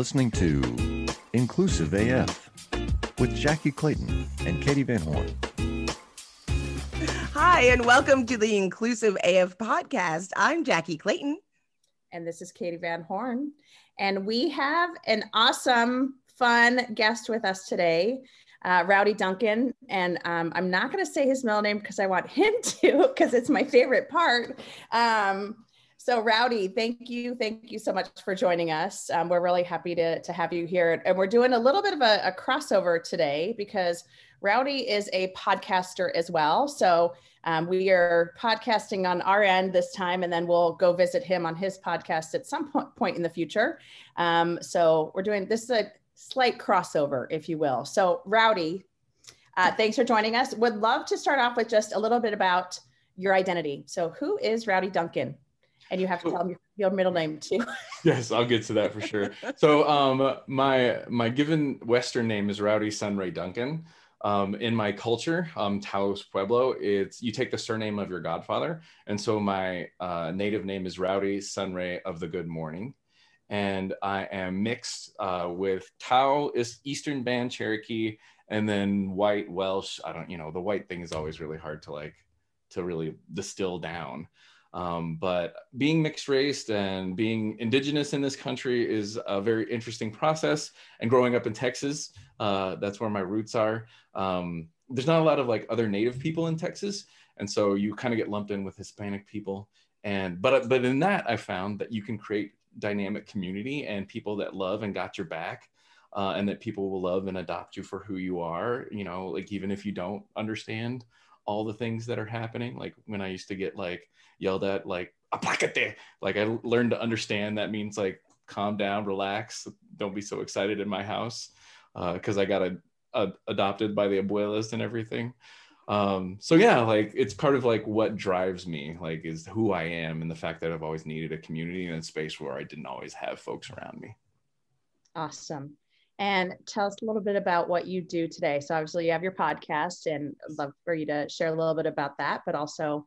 listening to Inclusive AF with Jackye Clayton and Katee Van Horn. Hi, and welcome to the Inclusive AF podcast. I'm Jackye Clayton. And this is Katee Van Horn. And we have an awesome, fun guest with us today, uh, Rowdy Duncan. And um, I'm not going to say his middle name because I want him to, because it's my favorite part. Um, so Rowdy, thank you. Thank you so much for joining us. Um, we're really happy to, to have you here. And we're doing a little bit of a, a crossover today because Rowdy is a podcaster as well. So um, we are podcasting on our end this time, and then we'll go visit him on his podcast at some point in the future. Um, so we're doing this is a slight crossover, if you will. So Rowdy, uh, thanks for joining us. Would love to start off with just a little bit about your identity. So who is Rowdy Duncan? And you have to tell them your, middle name too. yes, I'll get to that for sure. So um, my my given Western name is Rowdy Sunray Duncan. Um, in my culture, um, Taos Pueblo, it's you take the surname of your godfather, and so my uh, native name is Rowdy Sunray of the Good Morning, and I am mixed uh, with Taos Eastern Band Cherokee, and then White Welsh. I don't, you know, the white thing is always really hard to like to really distill down. Um, but being mixed race and being indigenous in this country is a very interesting process. And growing up in Texas, uh, that's where my roots are. Um, there's not a lot of like other native people in Texas. And so you kind of get lumped in with Hispanic people. And but but in that I found that you can create dynamic community and people that love and got your back. Uh, and that people will love and adopt you for who you are, you know, like even if you don't understand all the things that are happening. Like when I used to get like yelled at, like apacate, like I learned to understand that means like calm down, relax, don't be so excited in my house because uh, I got a, a, adopted by the abuelas and everything. Um, so yeah, like it's part of like what drives me, like is who I am and the fact that I've always needed a community and a space where I didn't always have folks around me. Awesome and tell us a little bit about what you do today. So obviously you have your podcast and I'd love for you to share a little bit about that, but also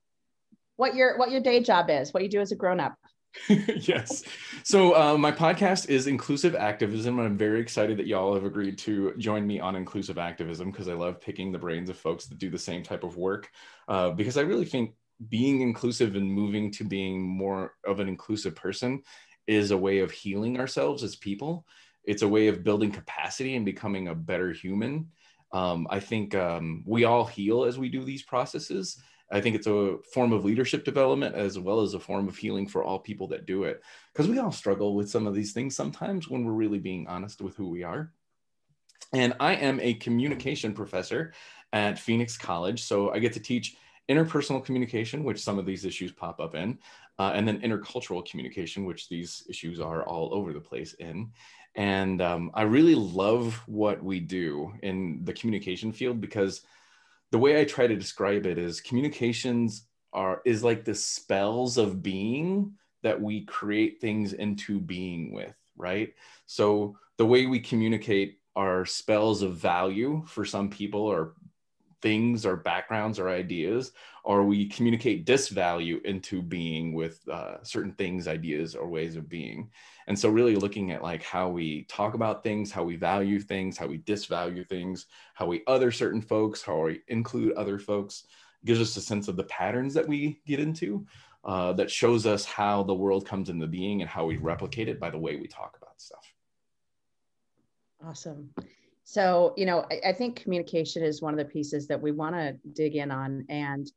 what your what your day job is, what you do as a grown up. yes. So uh, my podcast is inclusive activism. I'm very excited that y'all have agreed to join me on inclusive activism because I love picking the brains of folks that do the same type of work. Uh, because I really think being inclusive and moving to being more of an inclusive person is a way of healing ourselves as people it's a way of building capacity and becoming a better human. Um, I think um, we all heal as we do these processes. I think it's a form of leadership development as well as a form of healing for all people that do it. Because we all struggle with some of these things sometimes when we're really being honest with who we are. And I am a communication professor at Phoenix College. So I get to teach interpersonal communication, which some of these issues pop up in, uh, and then intercultural communication, which these issues are all over the place in. And um, I really love what we do in the communication field because the way I try to describe it is communications are is like the spells of being that we create things into being with, right? So the way we communicate are spells of value for some people or things or backgrounds or ideas, or we communicate disvalue into being with uh, certain things, ideas, or ways of being. And so, really looking at like how we talk about things, how we value things, how we disvalue things, how we other certain folks, how we include other folks, gives us a sense of the patterns that we get into. Uh, that shows us how the world comes into being and how we replicate it by the way we talk about stuff. Awesome. So, you know, I, I think communication is one of the pieces that we want to dig in on. And,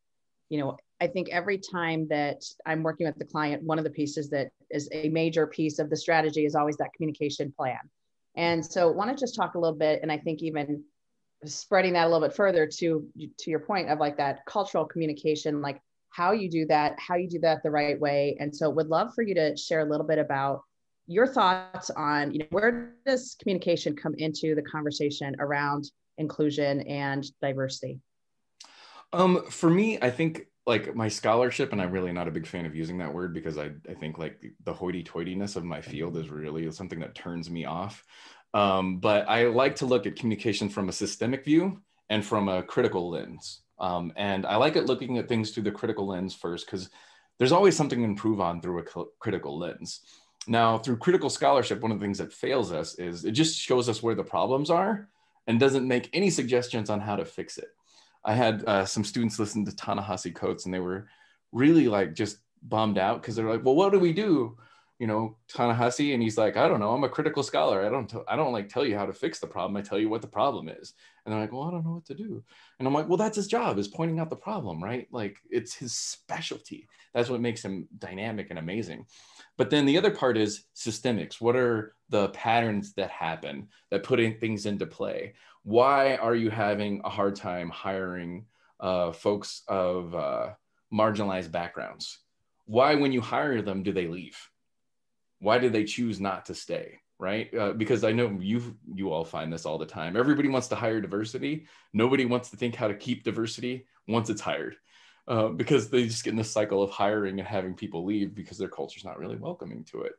you know, I think every time that I'm working with the client, one of the pieces that is a major piece of the strategy is always that communication plan. And so, want to just talk a little bit, and I think even spreading that a little bit further to to your point of like that cultural communication, like how you do that, how you do that the right way. And so, would love for you to share a little bit about your thoughts on you know where does communication come into the conversation around inclusion and diversity um, for me i think like my scholarship and i'm really not a big fan of using that word because i, I think like the hoity-toityness of my field is really something that turns me off. Um, but i like to look at communication from a systemic view and from a critical lens. Um, and i like it looking at things through the critical lens first because there's always something to improve on through a critical lens. Now, through critical scholarship, one of the things that fails us is it just shows us where the problems are and doesn't make any suggestions on how to fix it. I had uh, some students listen to Ta-Nehisi Coates and they were really like just bummed out because they're like, well, what do we do? You know, Ta-Nehisi, and he's like, I don't know. I'm a critical scholar. I don't, t- I don't like tell you how to fix the problem. I tell you what the problem is. And they're like, well, I don't know what to do. And I'm like, well, that's his job is pointing out the problem, right? Like it's his specialty. That's what makes him dynamic and amazing. But then the other part is systemics. What are the patterns that happen that putting things into play? Why are you having a hard time hiring uh, folks of uh, marginalized backgrounds? Why, when you hire them, do they leave? Why do they choose not to stay? Right? Uh, because I know you you all find this all the time. Everybody wants to hire diversity. Nobody wants to think how to keep diversity once it's hired. Uh, because they just get in the cycle of hiring and having people leave because their culture's not really welcoming to it.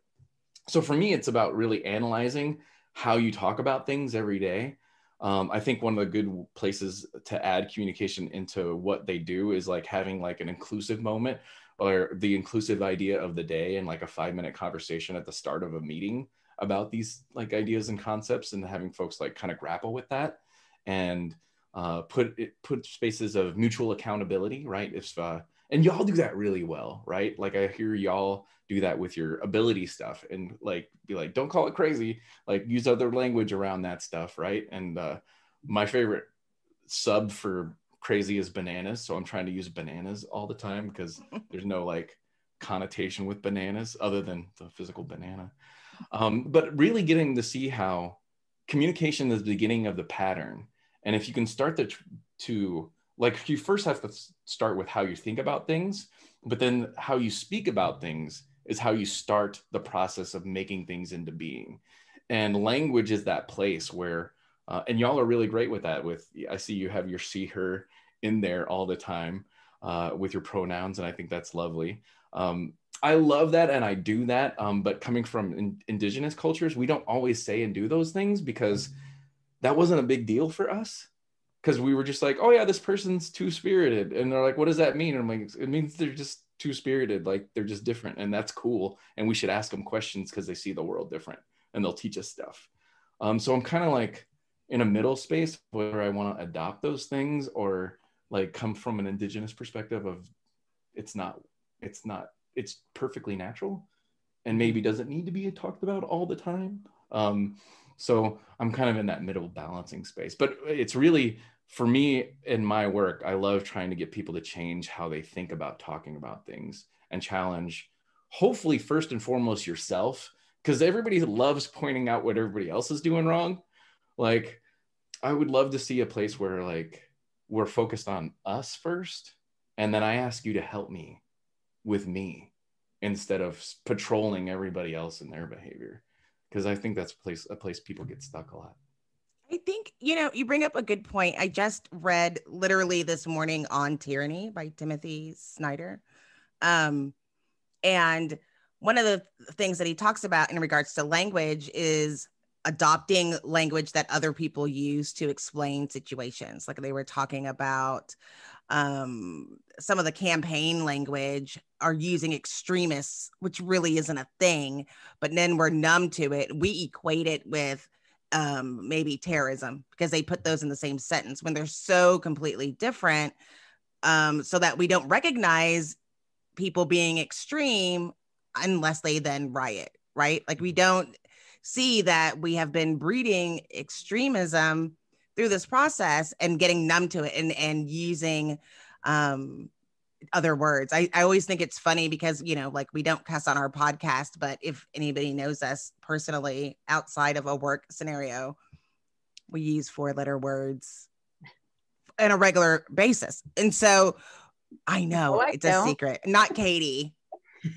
So for me, it's about really analyzing how you talk about things every day. Um, I think one of the good places to add communication into what they do is like having like an inclusive moment or the inclusive idea of the day and like a five minute conversation at the start of a meeting about these like ideas and concepts and having folks like kind of grapple with that and uh, put it put spaces of mutual accountability, right? If uh, and y'all do that really well, right? Like I hear y'all do that with your ability stuff, and like be like, don't call it crazy, like use other language around that stuff, right? And uh, my favorite sub for crazy is bananas, so I'm trying to use bananas all the time because there's no like connotation with bananas other than the physical banana. Um, but really getting to see how communication is the beginning of the pattern and if you can start to, to like, you first have to start with how you think about things, but then how you speak about things is how you start the process of making things into being. And language is that place where, uh, and y'all are really great with that. With I see you have your she her in there all the time uh, with your pronouns, and I think that's lovely. Um, I love that and I do that. Um, but coming from in, indigenous cultures, we don't always say and do those things because that wasn't a big deal for us because we were just like, oh yeah, this person's two spirited, and they're like, what does that mean? And I'm like, it means they're just two spirited, like they're just different, and that's cool. And we should ask them questions because they see the world different, and they'll teach us stuff. Um, so I'm kind of like in a middle space where I want to adopt those things or like come from an indigenous perspective of it's not, it's not, it's perfectly natural, and maybe doesn't need to be talked about all the time. Um, so I'm kind of in that middle balancing space. But it's really for me in my work, I love trying to get people to change how they think about talking about things and challenge, hopefully, first and foremost, yourself, because everybody loves pointing out what everybody else is doing wrong. Like, I would love to see a place where, like, we're focused on us first, and then I ask you to help me with me instead of patrolling everybody else in their behavior because I think that's a place a place people get stuck a lot. I think, you know, you bring up a good point. I just read literally this morning on Tyranny by Timothy Snyder. Um, and one of the things that he talks about in regards to language is adopting language that other people use to explain situations. Like they were talking about um, some of the campaign language are using extremists, which really isn't a thing, but then we're numb to it. We equate it with um, maybe terrorism because they put those in the same sentence when they're so completely different, um, so that we don't recognize people being extreme unless they then riot, right? Like we don't see that we have been breeding extremism through this process and getting numb to it and and using um other words. I, I always think it's funny because, you know, like we don't cuss on our podcast, but if anybody knows us personally outside of a work scenario, we use four letter words on a regular basis. And so I know oh, I it's don't. a secret, not Katee.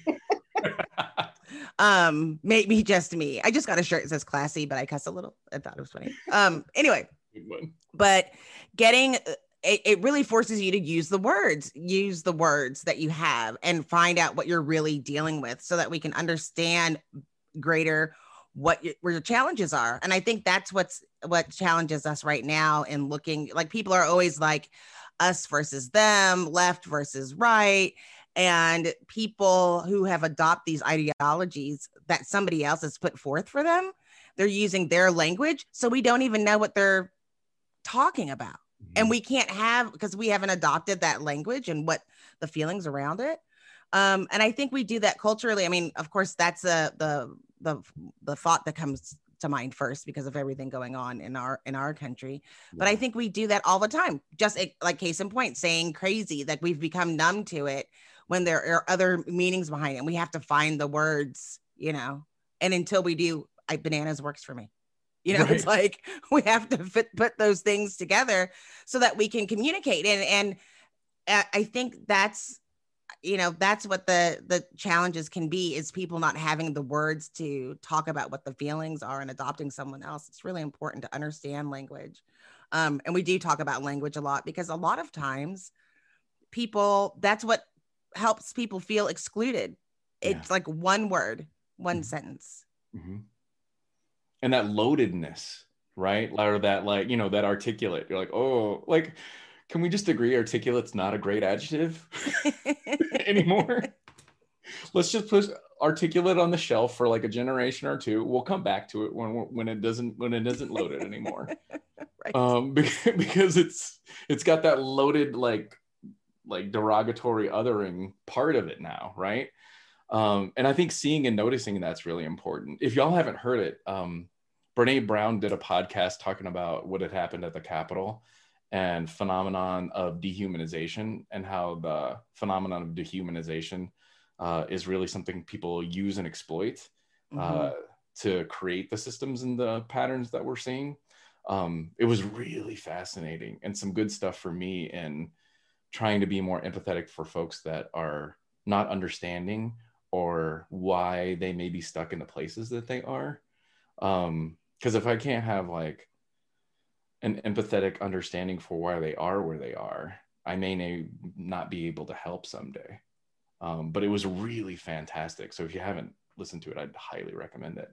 um, maybe just me. I just got a shirt that says classy, but I cuss a little. I thought it was funny. Um, anyway, but getting it, it really forces you to use the words, use the words that you have and find out what you're really dealing with so that we can understand greater what your, where your challenges are. And I think that's what's what challenges us right now in looking like people are always like us versus them, left versus right. and people who have adopted these ideologies that somebody else has put forth for them they're using their language so we don't even know what they're talking about. And we can't have because we haven't adopted that language and what the feelings around it. Um and i think we do that culturally. I mean of course that's a the the the thought that comes to mind first because of everything going on in our in our country. But i think we do that all the time. Just like case in point saying crazy like we've become numb to it when there are other meanings behind it. And we have to find the words you know and until we do I, bananas works for me you know it's like we have to fit, put those things together so that we can communicate and and i think that's you know that's what the the challenges can be is people not having the words to talk about what the feelings are and adopting someone else. It's really important to understand language. Um, and we do talk about language a lot because a lot of times people that's what helps people feel excluded. It's like one word one Mhm. sentence. Mhm. And that loadedness right? Or that like you know that articulate you're like oh like can we just agree articulate's not a great adjective anymore? Let's just put articulate on the shelf for like a generation or two. We'll come back to it when when it doesn't when it isn't loaded anymore. Right. Um because, because it's it's got that loaded like like derogatory othering part of it now right um and i think seeing and noticing that's really important if y'all haven't heard it um brene brown did a podcast talking about what had happened at the capitol and phenomenon of dehumanization and how the phenomenon of dehumanization uh, is really something people use and exploit uh, to create the systems and the patterns that we're seeing. Um, it was really fascinating and some good stuff for me in trying to be more empathetic for folks that are not understanding or why they may be stuck in the places that they are. Because if I can't have like an empathetic understanding for why they are where they are, I may not be able to help someday. Um, but it was really fantastic. So if you haven't listened to it, I'd highly recommend it.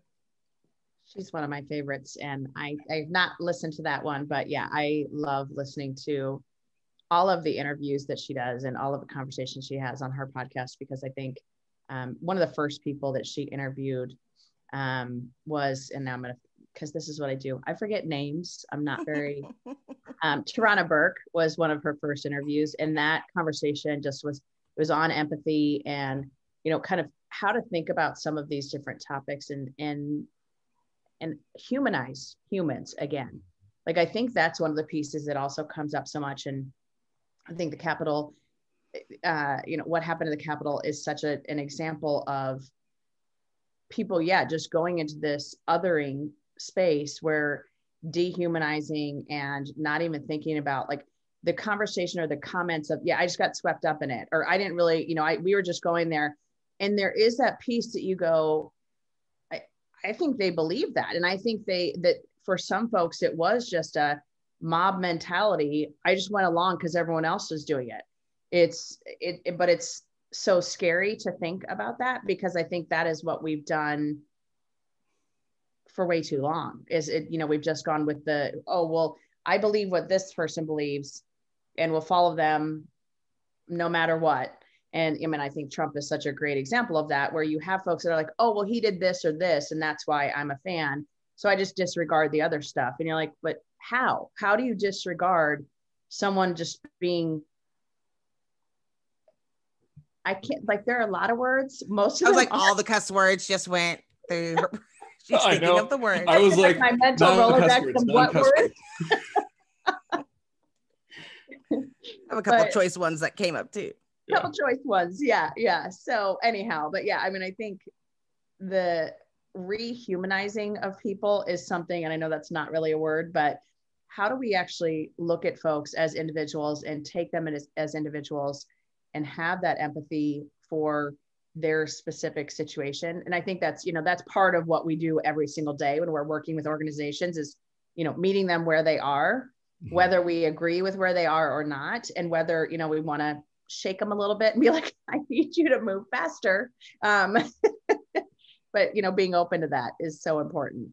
She's one of my favorites, and I I've not listened to that one, but yeah, I love listening to all of the interviews that she does and all of the conversations she has on her podcast because I think um, one of the first people that she interviewed um, was, and now I'm gonna because this is what I do. I forget names. I'm not very. um, Tarana Burke was one of her first interviews, and that conversation just was it was on empathy and you know kind of how to think about some of these different topics and and and humanize humans again. Like I think that's one of the pieces that also comes up so much, and I think the Capitol, uh, you know, what happened to the Capitol is such a, an example of people, yeah, just going into this othering space where dehumanizing and not even thinking about like the conversation or the comments of yeah i just got swept up in it or i didn't really you know i we were just going there. And there is that piece that you go i i think they believe that. And i think they that for some folks it was just a mob mentality. I just went along because everyone else was doing it it's it, it but it's so scary to think about that because i think that is what we've done for way too long is it you know we've just gone with the oh well i believe what this person believes and we'll follow them no matter what. And i mean i think trump is such a great example of that where you have folks that are like oh well he did this or this and that's why i'm a fan. So i just disregard the other stuff and you're like but how? How do you disregard someone just being i can't like there are a lot of words most of I was them like, all the cuss words just went through. her- She's I thinking know. of the word. I was like, my mental non-cuss rolodex words, of what words words. I have a couple but- choice ones that came up too. Yeah. couple choice ones yeah yeah so anyhow but yeah i mean i think the rehumanizing of people is something and i know that's not really a word but how do we actually look at folks as individuals and take them as, as individuals and have that empathy for their specific situation and i think that's you know that's part of what we do every single day when we're working with organizations is you know meeting them where they are Mhm. whether we agree with where they are or not and whether you know we want to shake them a little bit and be like i need you to move faster um but you know being open to that is so important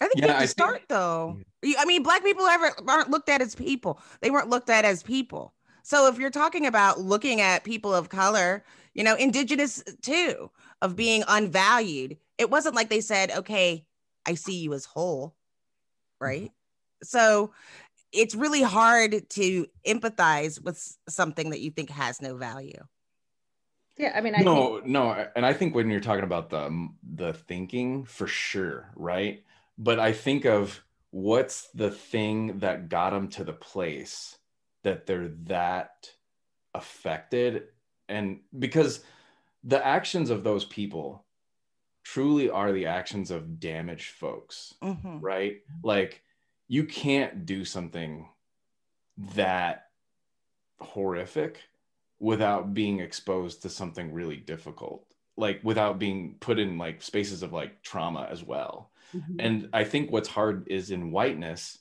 I think Yeah, you have I to think- start though. I mean, black people ever aren't looked at as people. They weren't looked at as people. So if you're talking about looking at people of color, you know, indigenous too, of being unvalued, it wasn't like they said, okay, I see you as whole, right? Mm-hmm. So it's really hard to empathize with something that you think has no value. Yeah, I mean, I no, think- no, and I think when you're talking about the the thinking, for sure, right? But I think of what's the thing that got them to the place that they're that affected, and because the actions of those people truly are the actions of damaged folks, Mhm. right? Like you can't do something that horrific without being exposed to something really difficult like without being put in like spaces of like trauma as well Mhm. and i think what's hard is in whiteness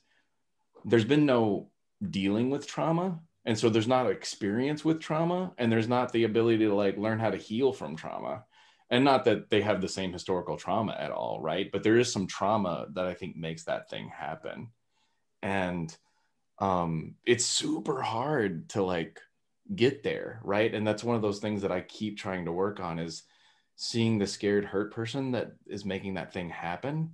there's been no dealing with trauma. And so there's not experience with trauma and there's not the ability to like learn how to heal from trauma. And not that they have the same historical trauma at all right? But there is some trauma that i think makes that thing happen. And um it's super hard to like get there right? And that's one of those things that i keep trying to work on is seeing the scared hurt person that is making that thing happen.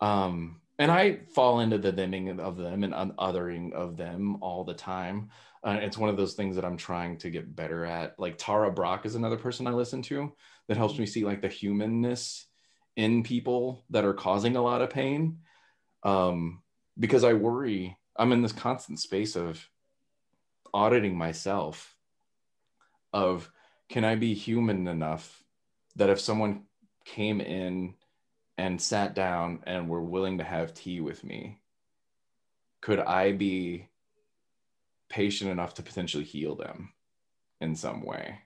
Um and i fall into the dimming of them and othering of them all the time. Uh, it's one of those things that i'm trying to get better at. Like tara Brach is another person i listen to that helps me see like the humanness in people that are causing a lot of pain. Um because i worry i'm in this constant space of auditing myself of can I be human enough that if someone came in and sat down and were willing to have tea with me, could I be patient enough to potentially heal them in some way?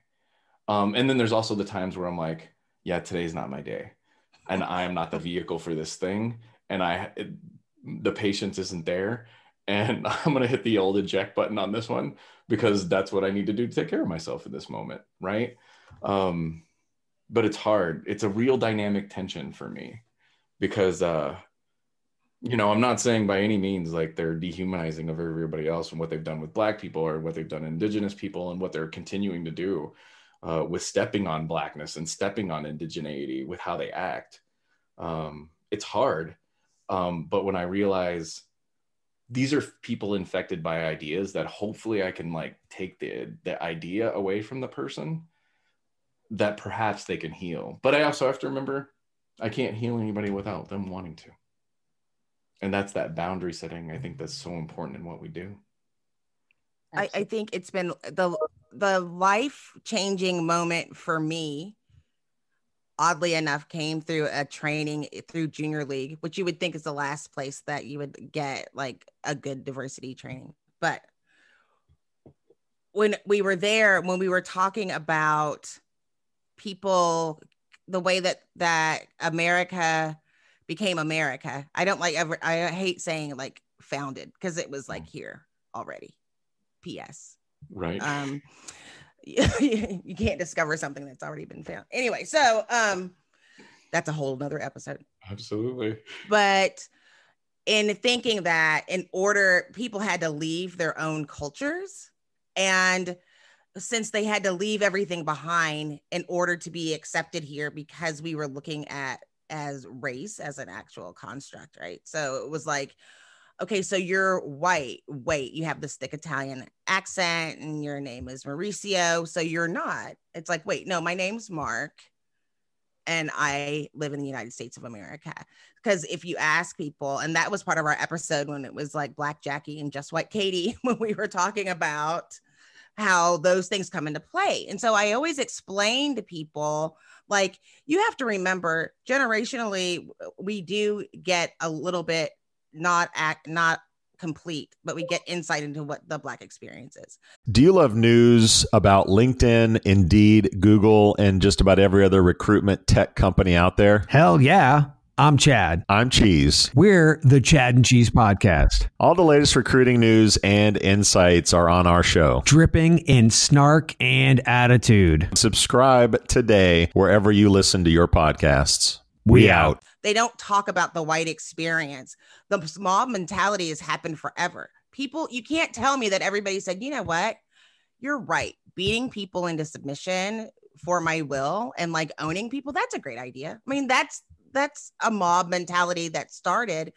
Um, and then there's also the times where I'm like, yeah, today's not my day. And I am not the vehicle for this thing. And I, it, the patience isn't there and I'm going to hit the old eject button on this one because that's what I need to do to take care of myself in this moment, right? Um, but it's hard. It's a real dynamic tension for me because, uh, you know, I'm not saying by any means like they're dehumanizing of everybody else and what they've done with Black people or what they've done Indigenous people and what they're continuing to do uh, with stepping on Blackness and stepping on indigeneity with how they act. Um, it's hard. Um, but when I realize these are people infected by ideas that hopefully I can like take the the idea away from the person that perhaps they can heal. But I also have to remember I can't heal anybody without them wanting to. And that's that boundary setting. I think that's so important in what we do. I, I think it's been the the life changing moment for me oddly enough came through a training through junior league which you would think is the last place that you would get like a good diversity training but when we were there when we were talking about people the way that that america became america. I don't like ever i hate saying like founded because it was like here already. Ps Right. um you can't discover something that's already been found. Anyway so um that's a whole nother episode. Absolutely. but in thinking that in order people had to leave their own cultures and since they had to leave everything behind in order to be accepted here because we were looking at as race as an actual construct right so it was like okay, so you're white. Wait, you have this thick Italian accent and your name is Mauricio. So you're not. It's like, wait, no, my name's Mark and I live in the United States of America. Because if you ask people, and that was part of our episode when it was like Black Jackye and Just White Katee, when we were talking about how those things come into play. And so I always explain to people like, you have to remember generationally, we do get a little bit not act not complete but we get insight into what the black experience is Do you love news about LinkedIn, Indeed, Google, and just about every other recruitment tech company out there? Hell yeah. I'm Chad. I'm Cheese. We're the Chad and Cheese Podcast, All the latest recruiting news and insights are on our show. dripping in snark and attitude. Subscribe today wherever you listen to your podcasts. We out. they don't talk about the white experience the mob mentality has happened forever people you can't tell me that everybody said you know what you're right. Beating people into submission for my will and like owning people, that's a great idea. I mean, that's that's a mob mentality that started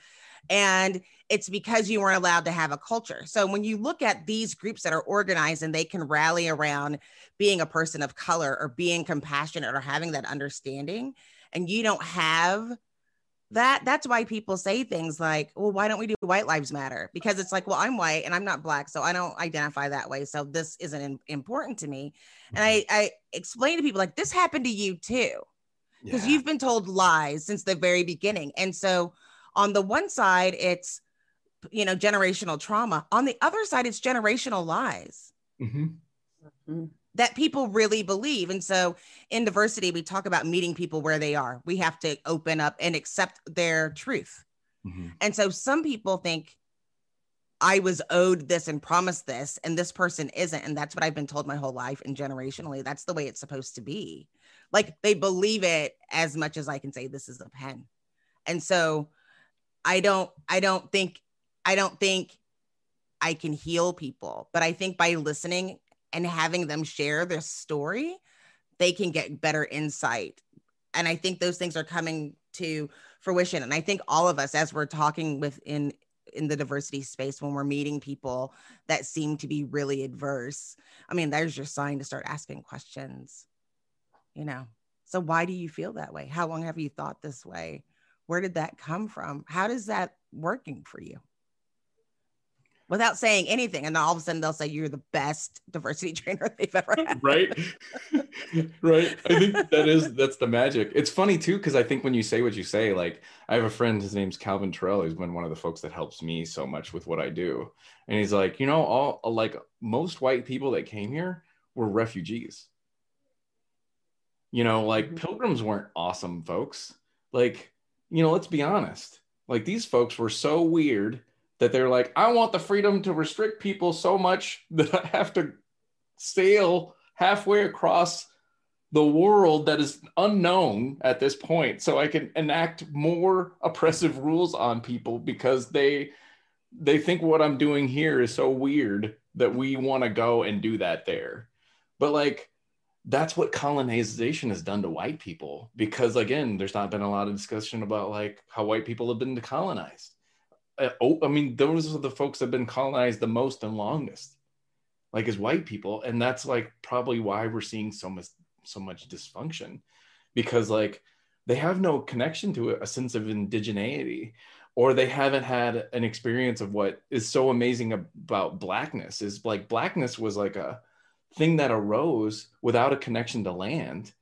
and it's because you weren't allowed to have a culture. So when you look at these groups that are organized and they can rally around being a person of color or being compassionate or having that understanding, and you don't have that, that's why people say things like, well, why don't we do white lives matter? Because it's like, well, I'm white and I'm not black, so I don't identify that way. So this isn't important to me. And mm-hmm. I, I explain to people like this happened to you too, because Yeah. you've been told lies since the very beginning. And so on the one side, it's you know generational trauma. On the other side, it's generational lies Mhm. that people really believe. And so in diversity, we talk about meeting people where they are. We have to open up and accept their truth. Mhm. And so some people think I was owed this and promised this, and this person isn't. And that's what I've been told my whole life. And generationally, that's the way it's supposed to be. Like they believe it as much as I can say, this is a pen. And so I don't, I don't think, I don't think I can heal people, but I think by listening and having them share their story, they can get better insight. And I think those things are coming to fruition. And I think all of us, as we're talking within in the diversity space, when we're meeting people that seem to be really adverse, I mean, there's your sign to start asking questions. You know, so why do you feel that way? How long have you thought this way? Where did that come from? How does that working for you? Without saying anything, and all of a sudden they'll say you're the best diversity trainer they've ever had. right right i think that is that's the magic it's funny too because i think when you say what you say like i have a friend his name's calvin terrell he's been one of the folks that helps me so much with what i do and he's like you know all like most white people that came here were refugees you know like Mhm. pilgrims weren't awesome folks. Like you know let's be honest. Like these folks were so weird that they're like i want the freedom to restrict people so much that i have to sail halfway across the world that is unknown at this point so i can enact more oppressive rules on people because they they think what i'm doing here is so weird that we want to go and do that there. But like that's what colonization has done to white people because again there's not been a lot of discussion about like how white people have been colonized uh, oh, I mean, those are the folks that have been colonized the most and longest, like as white people, and that's like probably why we're seeing so much so much dysfunction, because like they have no connection to a sense of indigeneity, or they haven't had an experience of what is so amazing about blackness. Is like blackness was like a thing that arose without a connection to land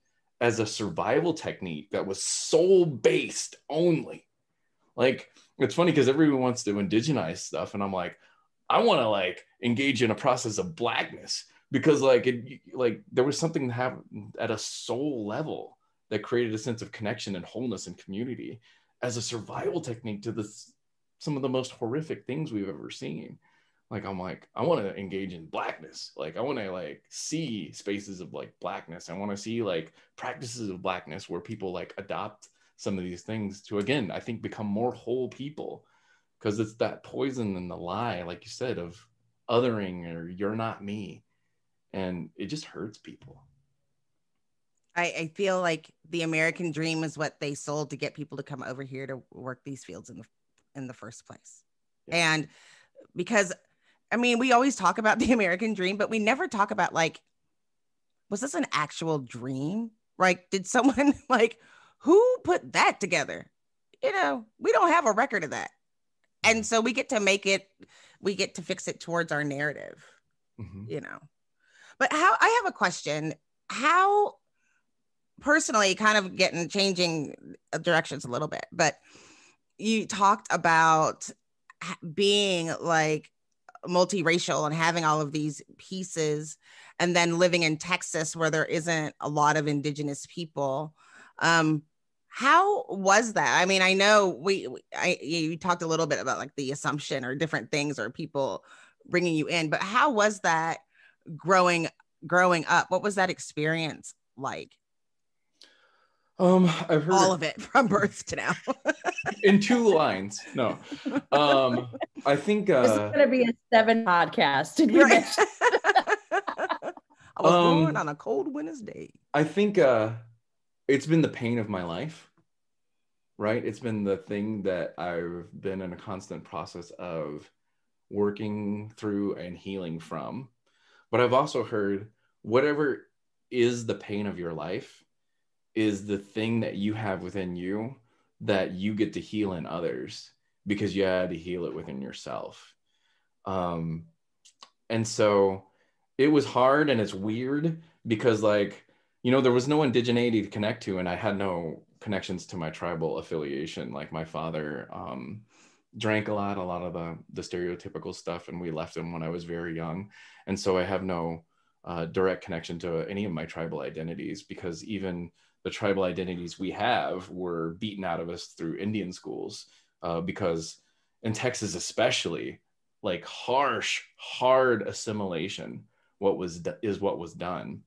as a survival technique that was soul based only. Like it's funny because everyone wants to indigenize stuff and i'm like i want to like engage in a process of blackness because like it like there was something that happened at a soul level that created a sense of connection and wholeness and community as a survival technique to this some of the most horrific things we've ever seen like i'm like i want to engage in blackness. Like i want to like see spaces of like blackness. I want to see like practices of blackness where people like adopt some of these things to again i think become more whole people. Because it's that poison and the lie like you said of othering or you're not me. And it just hurts people. I, I feel like the American dream is what they sold to get people to come over here to work these fields in the in the first place. Yeah. And because I mean, we always talk about the American dream, but we never talk about like, was this an actual dream? Like, did someone like who put that together? You know, we don't have a record of that. And so we get to make it, we get to fix it towards our narrative Mhm. you know. But how I have a question. How personally, kind of getting changing directions a little bit, but you talked about being like multiracial and having all of these pieces and then living in Texas where there isn't a lot of indigenous people. Um, how was that? I mean, I know we, we I you talked a little bit about like the assumption or different things or people bringing you in, but how was that growing growing up? What was that experience like? Um i've heard All of it from birth to now. in two lines no um i think This is uh going to be a seven podcast. Did we Right. I was Um, born on a cold winter's day. I think uh, it's been the pain of my life, right? It's been the thing that I've been in a constant process of working through and healing from. But I've also heard whatever is the pain of your life is the thing that you have within you that you get to heal in others because you had to heal it within yourself. Um, and so it was hard and it's weird because like you know there was no indigeneity to connect to and i had no connections to my tribal affiliation like my father um, drank a lot a lot of the the stereotypical stuff and we left him when i was very young and so i have no uh, direct connection to any of my tribal identities because even the tribal identities we have were beaten out of us through indian schools uh, because in texas especially like harsh hard assimilation what was is what was done.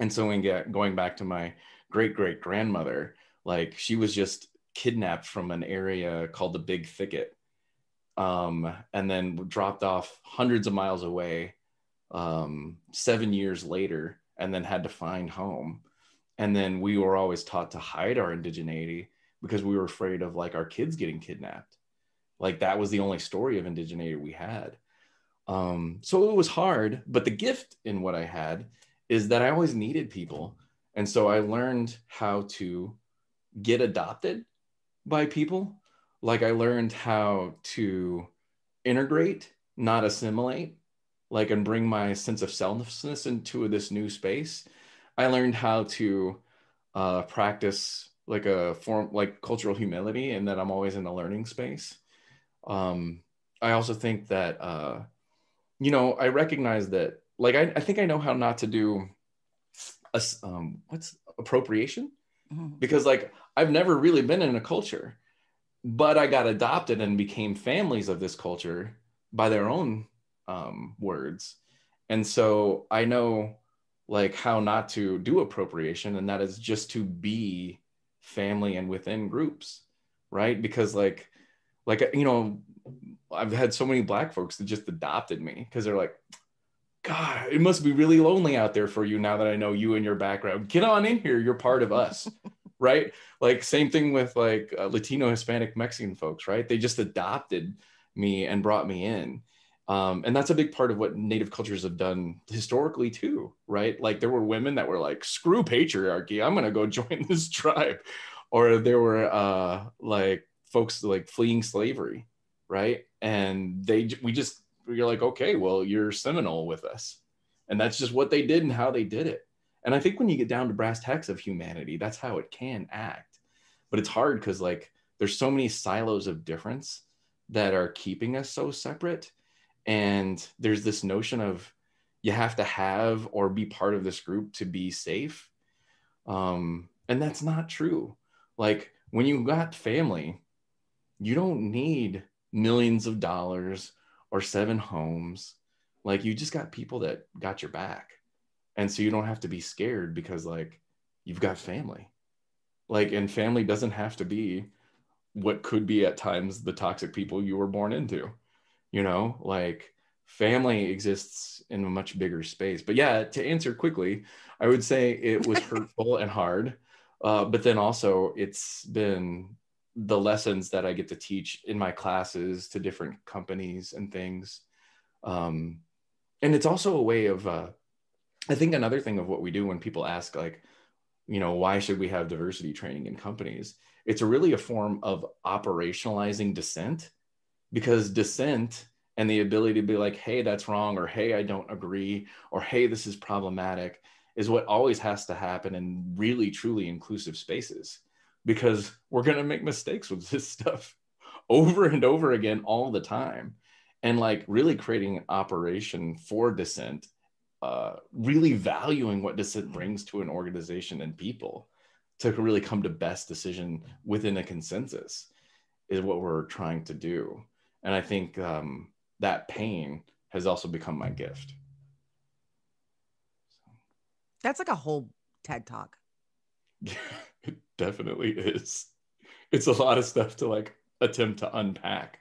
And so when get going back to my great great grandmother like she was just kidnapped from an area called the big thicket um, and then dropped off hundreds of miles away um, seven years later and then had to find home and then we were always taught to hide our indigeneity because we were afraid of like our kids getting kidnapped. Like that was the only story of indigeneity we had. Um, so it was hard but the gift in what i had is that i always needed people. And so i learned how to get adopted by people. Like i learned how to integrate not assimilate like and bring my sense of selflessness into this new space i learned how to uh, practice like a form like cultural humility and that i'm always in a learning space. Um, i also think that uh, you know i recognize that like I, I think i know how not to do a, um, what's appropriation? Mhm. because like I've never really been in a culture, but I got adopted and became families of this culture by their own um, words, and so I know like how not to do appropriation, and that is just to be family and within groups, right? Because like like you know I've had so many black folks that just adopted me because they're like. God, it must be really lonely out there for you now that I know you and your background. Get on in here. You're part of us right? Like same thing with like uh, Latino, Hispanic, Mexican folks, right? They just adopted me and brought me in. Um, and that's a big part of what native cultures have done historically too, right? Like there were women that were like, screw patriarchy, I'm gonna go join this tribe. Or there were uh, like folks like fleeing slavery, right? And they we just you're like, okay, well, you're Seminole with us. And that's just what they did and how they did it. And I think when you get down to brass tacks of humanity, that's how it can act. But it's hard because like there's so many silos of difference that are keeping us so separate. And there's this notion of you have to have or be part of this group to be safe. Um, and that's not true. Like when you got family, you don't need millions of dollars or seven homes. Like you just got people that got your back and so you don't have to be scared because like you've got family like and family doesn't have to be what could be at times the toxic people you were born into you know like family exists in a much bigger space. But yeah to answer quickly i would say it was hurtful and hard uh, but then also it's been the lessons that i get to teach in my classes to different companies and things. Um, and it's also a way of uh, I think another thing of what we do when people ask, like, you know, why should we have diversity training in companies? It's really a form of operationalizing dissent because dissent and the ability to be like, hey, that's wrong, or hey, I don't agree, or hey, this is problematic is what always has to happen in really, truly inclusive spaces because we're going to make mistakes with this stuff over and over again all the time. And like really creating an operation for dissent uh, really valuing what dissent brings to an organization and people to really come to best decision within a consensus is what we're trying to do and i think um, that pain has also become my gift That's like a whole TED talk. it definitely is it's a lot of stuff to like attempt to unpack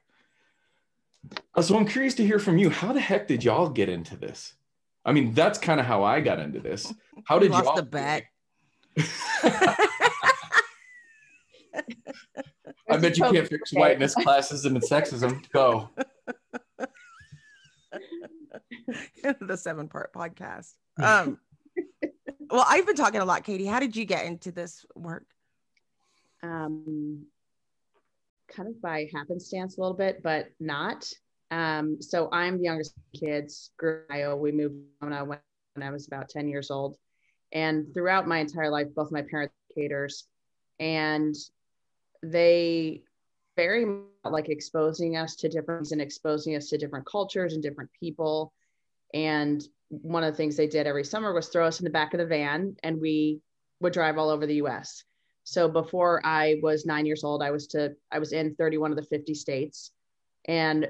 Uh, so i'm curious to hear from you how the heck did y'all get into this I mean, that's kind of how I got into this. How You did lost y'all the bet. I bet you can't fix whiteness, classism, and sexism. Go. the seven part podcast. Um, well, I've been talking a lot, Katee. How did you get into this work? um, kind of by happenstance a little bit, but not. Um, so I'm the youngest of kids. Grew in Ohio. We moved when I went when I was about 10 years old. And throughout my entire life, both my parents were educators, and they very much like exposing us to different and exposing us to different cultures and different people. And one of the things they did every summer was throw us in the back of the van and we would drive all over the US. So before I was nine years old, I was to I was in 31 of the 50 states. And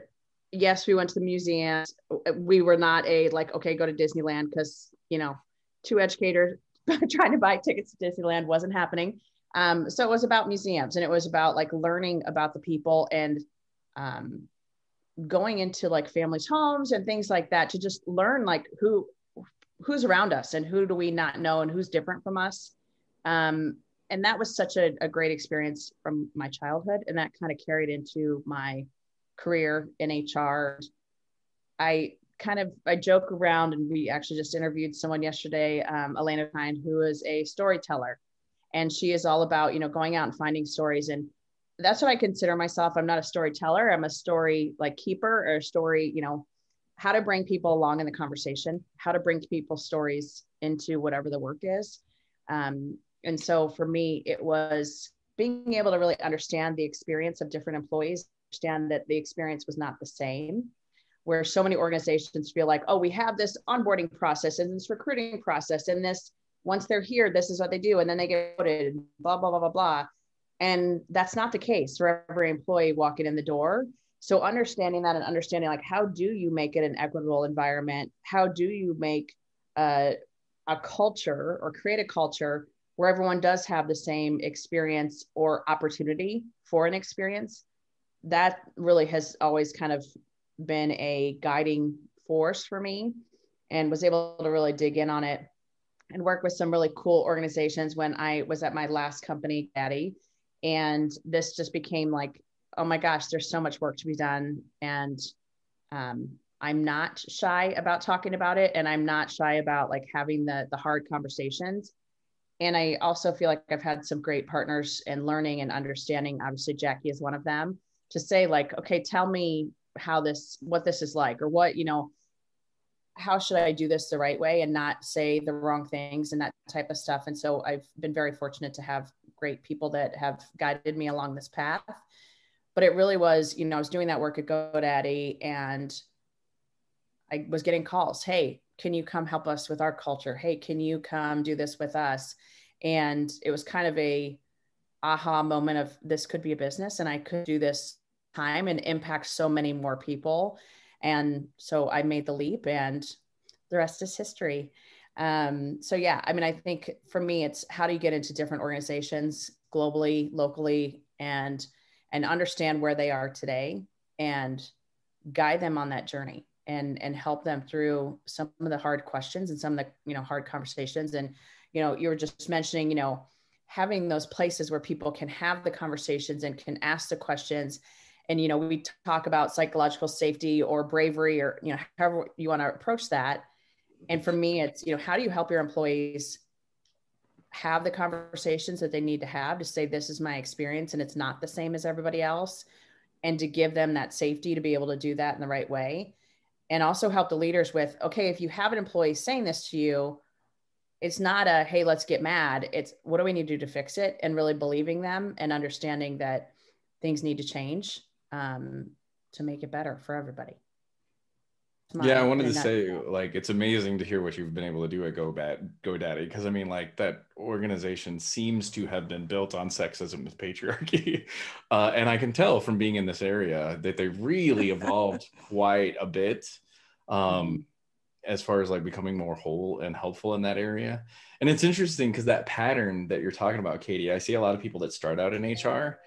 yes, we went to the museums. We were not a like, okay, go to Disneyland because you know, two educators trying to buy tickets to Disneyland wasn't happening. Um, so it was about museums and it was about like learning about the people and um, going into like families' homes and things like that to just learn like who who's around us and who do we not know and who's different from us. Um, and that was such a, a great experience from my childhood and that kind of carried into my career in hr i kind of i joke around and we actually just interviewed someone yesterday um, elena pine who is a storyteller and she is all about you know going out and finding stories. And that's what i consider myself. I'm not a storyteller. I'm a story like keeper or story you know how to bring people along in the conversation how to bring people's stories into whatever the work is. Um, and so for me, it was being able to really understand the experience of different employees, understand that the experience was not the same. Where so many organizations feel like, oh, we have this onboarding process and this recruiting process, and this once they're here, this is what they do, and then they get voted, blah blah blah blah blah. And that's not the case for every employee walking in the door. So understanding that and understanding like how do you make it an equitable environment? How do you make a, a culture or create a culture where everyone does have the same experience or opportunity for an experience that really has always kind of been a guiding force for me and was able to really dig in on it and work with some really cool organizations when I was at my last company, Daddy. And this just became like, oh my gosh, there's so much work to be done. And um, I'm not shy about talking about it. And I'm not shy about like having the the hard conversations and I also feel like I've had some great partners in learning and understanding. Obviously, Jackye is one of them to say, like, okay, tell me how this, what this is like, or what, you know, how should I do this the right way and not say the wrong things and that type of stuff. And so I've been very fortunate to have great people that have guided me along this path. But it really was, you know, I was doing that work at GoDaddy and I was getting calls. Hey, can you come help us with our culture? Hey, can you come do this with us? And it was kind of a aha moment of this could be a business and I could do this time and impact so many more people. And so I made the leap and the rest is history. Um, so yeah, I mean, I think for me, it's how do you get into different organizations globally, locally, and and understand where they are today and guide them on that journey and and help them through some of the hard questions and some of the you know hard conversations and you know you were just mentioning you know having those places where people can have the conversations and can ask the questions and you know we talk about psychological safety or bravery or you know however you want to approach that. And for me it's you know how do you help your employees have the conversations that they need to have to say this is my experience and it's not the same as everybody else and to give them that safety to be able to do that in the right way. And also help the leaders with okay if you have an employee saying this to you it's not a hey let's get mad. It's what do we need to do to fix it? And really believing them and understanding that things need to change um, to make it better for everybody yeah, I wanted to say like it's amazing to hear what you've been able to do at GoDaddy because I mean like that organization seems to have been built on sexism and patriarchy, uh, and I can tell from being in this area that they've really evolved quite a bit um, mm-hmm. as far as like becoming more whole and helpful in that area. And it's interesting because that pattern that you're talking about, Katee, I see a lot of people that start out in HR,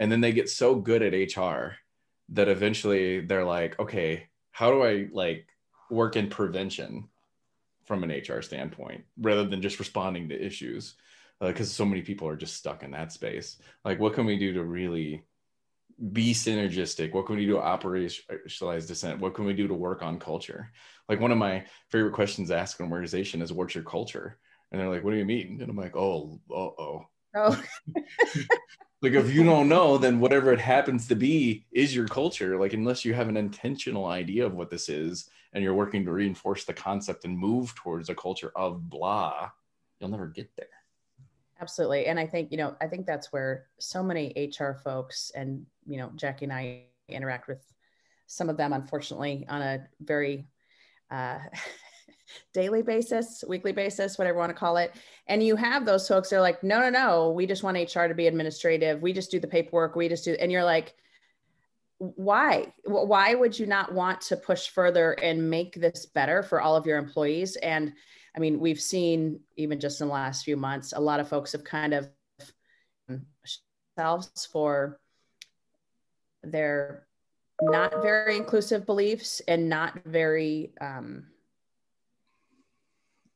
and then they get so good at HR that eventually they're like, okay how do I like work in prevention from an hr standpoint rather than just responding to issues? Uh, because so many people are just stuck in that space. Like what can we do to really be synergistic? What can we do to operationalize dissent? What can we do to work on culture? Like one of my favorite questions asked ask an organization is what's your culture? And they're like what do you mean? And i'm like oh oh Oh, like if you don't know then whatever it happens to be is your culture like unless you have an intentional idea of what this is and you're working to reinforce the concept and move towards a culture of blah you'll never get there absolutely. And I think, you know, I think that's where so many HR folks and, you know, Jackye and I interact with some of them, unfortunately, on a very uh, daily basis, weekly basis, whatever you want to call it. And you have those folks that are like, no, no, no, we just want HR to be administrative. We just do the paperwork. We just do, and you're like, why? Why would you not want to push further and make this better for all of your employees? And I mean, we've seen even just in the last few months, a lot of folks have kind of themselves for their not very inclusive beliefs and not very um,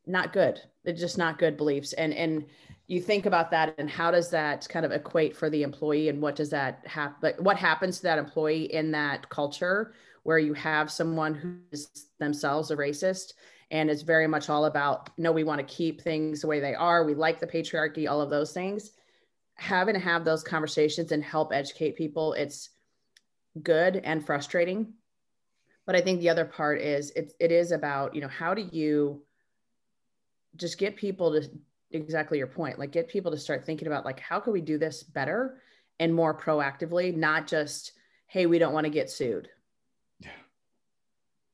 not good. They're just not good beliefs. And and you think about that and how does that kind of equate for the employee and what does that happen what happens to that employee in that culture where you have someone who is themselves a racist and it's very much all about no we want to keep things the way they are. We like the patriarchy all of those things. Having to have those conversations and help educate people it's good and frustrating. But i think the other part is it, it is about you know how do you just get people to exactly your point like get people to start thinking about like how can we do this better and more proactively not just hey we don't want to get sued Yeah.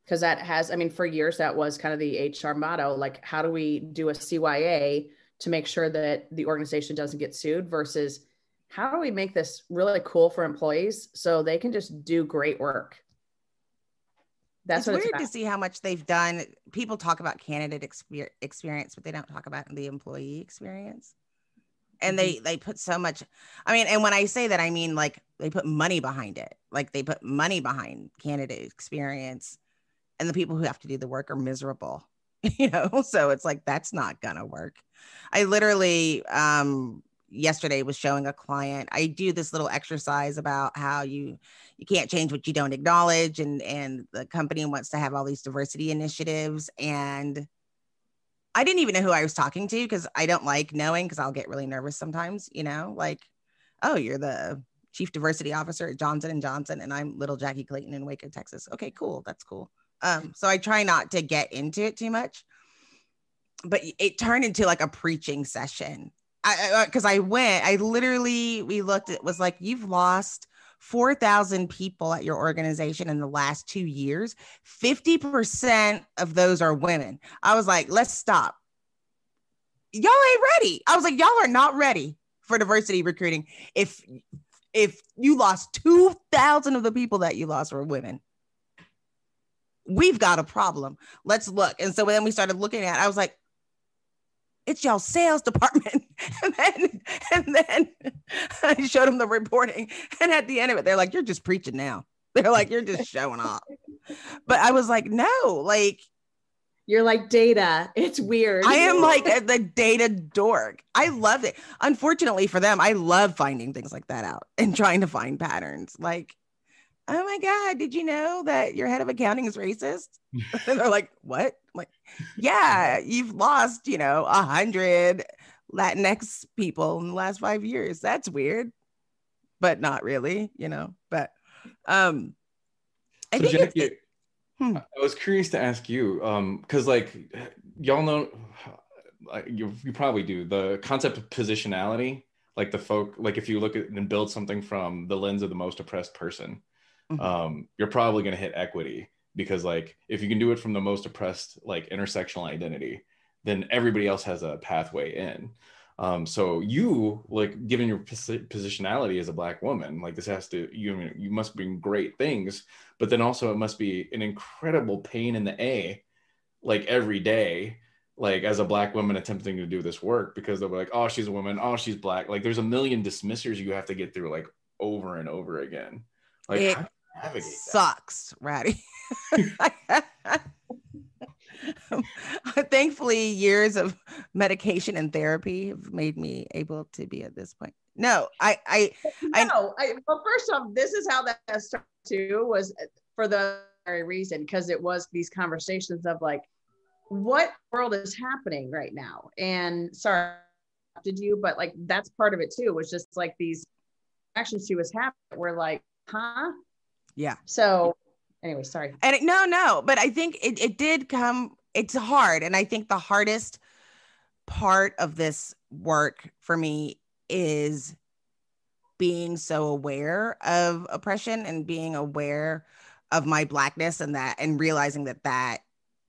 because that has i mean for years that was kind of the hr motto like how do we do a cya to make sure that the organization doesn't get sued versus how do we make this really cool for employees so they can just do great work that's it's weird it's to see how much they've done. People talk about candidate exper- experience, but they don't talk about the employee experience. And they Mm-hmm. they put so much. I mean, and when I say that, I mean like they put money behind it. Like they put money behind candidate experience, and the people who have to do the work are miserable. You know, so it's like that's not gonna work. I literally um yesterday was showing a client i do this little exercise about how you you can't change what you don't acknowledge and and the company wants to have all these diversity initiatives and i didn't even know who i was talking to because i don't like knowing because i'll get really nervous sometimes you know like oh you're the chief diversity officer at johnson and johnson and i'm little jackye clayton in waco texas. Okay cool that's cool. Um so i try not to get into it too much but it turned into like a preaching session I because uh, I, went, I literally we looked It was like you've lost four thousand people at your organization in the last two years. Fifty percent of those are women. I was like, let's stop. Y'all ain't ready. I was like, y'all are not ready for diversity recruiting. If if you lost two thousand of the people that you lost were women. We've got a problem. Let's look. And so then we started looking at. I was like, it's y'all sales department. and then and then I showed them the reporting. And at the end of it, they're like, you're just preaching now. They're like, you're just showing off. But I was like, no, like You're like data. It's weird. I am like the data dork. I love it. Unfortunately for them, I love finding things like that out and trying to find patterns. Like, oh my God, did you know that your head of accounting is racist? and they're like, what? I'm like, yeah, you've lost, you know, a hundred Latinx people in the last five years. That's weird, but not really, you know. But um I So think Jackye, Hmm. I was curious to ask you, um, because like y'all know, you you probably do the concept of positionality, like the folk, like if you look at and build something from the lens of the most oppressed person, Mhm. um, you're probably going to hit equity because like if you can do it from the most oppressed like intersectional identity, then everybody else has a pathway in. Um, so you like given your posi- positionality as a black woman, like this has to you you must bring great things but then also it must be an incredible pain in the a like every day like as a black woman attempting to do this work because they'll be like oh she's a woman oh she's black like there's a million dismissers you have to get through like over and over again like It how do navigate that? sucks, Rowdy. thankfully years of medication and therapy have made me able to be at this point no i i I- no I, well first off this is how that started too was uh, for the very reason because it was these conversations of like what world is happening right now and sorry did you but like that's part of it too was just like these actions she was having were like huh Yeah. so anyway sorry. And it, no no but i think it, it did come it's hard and i think the hardest part of this work for me is being so aware of oppression and being aware of my blackness and that and realizing that that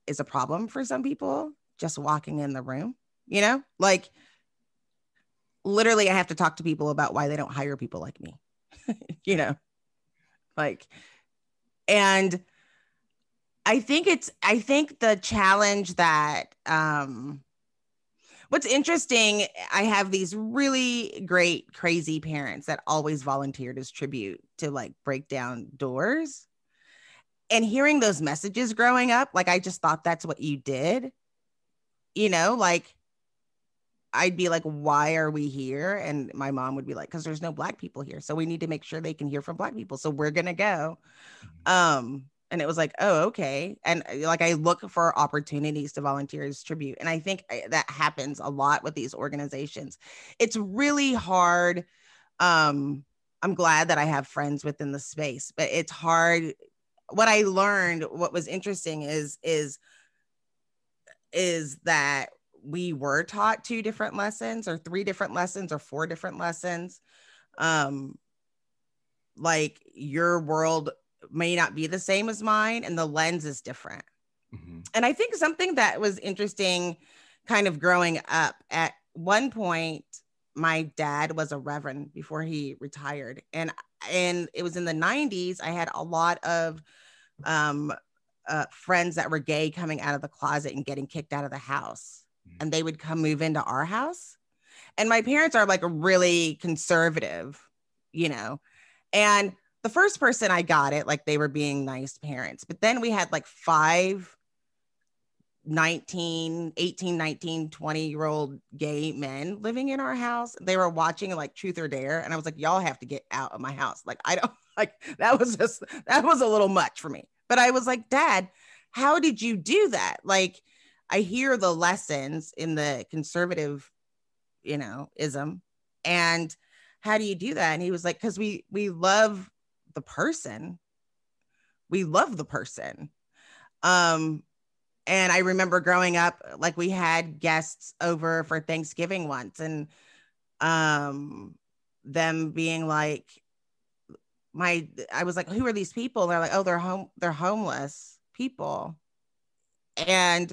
is a problem for some people just walking in the room you know? Like literally i have to talk to people about why they don't hire people like me you know like and i think it's i think the challenge that um what's interesting i have these really great crazy parents that always volunteered as tribute to like break down doors. And hearing those messages growing up like i just thought that's what you did. You know like i'd be like why are we here? And my mom would be like because there's no black people here so we need to make sure they can hear from black people so we're gonna go. Um and it was like oh okay. And uh, like i look for opportunities to volunteer as tribute and i think that happens a lot with these organizations. It's really hard um i'm glad that i have friends within the space but it's hard what i learned what was interesting is is is that we were taught two different lessons or three different lessons or four different lessons um like your world may not be the same as mine and the lens is different Mhm. and i think something that was interesting kind of growing up at one point my dad was a reverend before he retired and and it was in the 90s i had a lot of um uh, friends that were gay coming out of the closet and getting kicked out of the house. Mm-hmm. and they would come move into our house. And my parents are like really conservative you know? And the first person i got it like they were being nice parents but then we had like five 19 18 19 20 year old gay men living in our house. They were watching like truth or dare and i was like y'all have to get out of my house. Like i don't like that was just that was a little much for me. But i was like dad how did you do that? Like i hear the lessons in the conservative you know ism and how do you do that? And he was like because we we love the person. We love the person. Um and i remember growing up like we had guests over for thanksgiving once and um them being like my i was like who are these people? And they're like oh they're home they're homeless people. And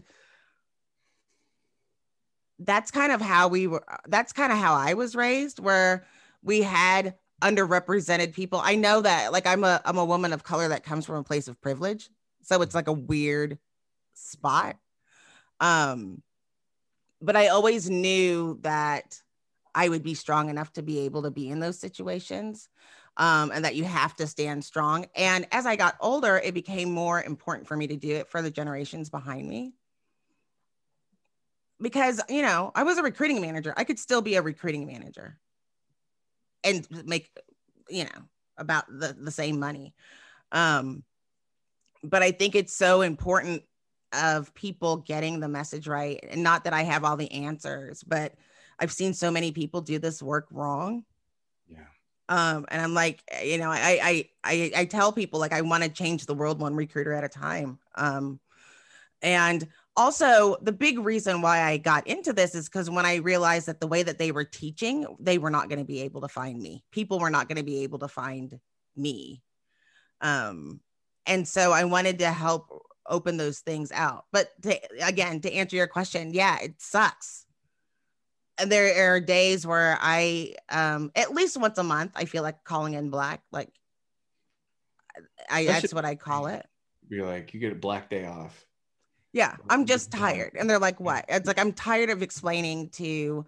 that's kind of how we were that's kind of how i was raised where we had underrepresented people. I know that like i'm a i'm a woman of color that comes from a place of privilege so it's like a weird spot. Um but i always knew that i would be strong enough to be able to be in those situations um, and that you have to stand strong. And as i got older it became more important for me to do it for the generations behind me because you know i was a recruiting manager. I could still be a recruiting manager and make you know about the, the same money. Um but i think it's so important of people getting the message right. And not that i have all the answers but i've seen so many people do this work wrong. Yeah. um and i'm like you know i i i, I tell people like i want to change the world one recruiter at a time. Um and also the big reason why i got into this is because when i realized that the way that they were teaching they were not going to be able to find me. People were not going to be able to find me. Um and so i wanted to help open those things out. But to, again to answer your question yeah it sucks. And there are days where i um at least once a month i feel like calling in black like i That that's should- what i call it. You're like, you get a black day off. Yeah i'm just tired and they're like what it's like i'm tired of explaining to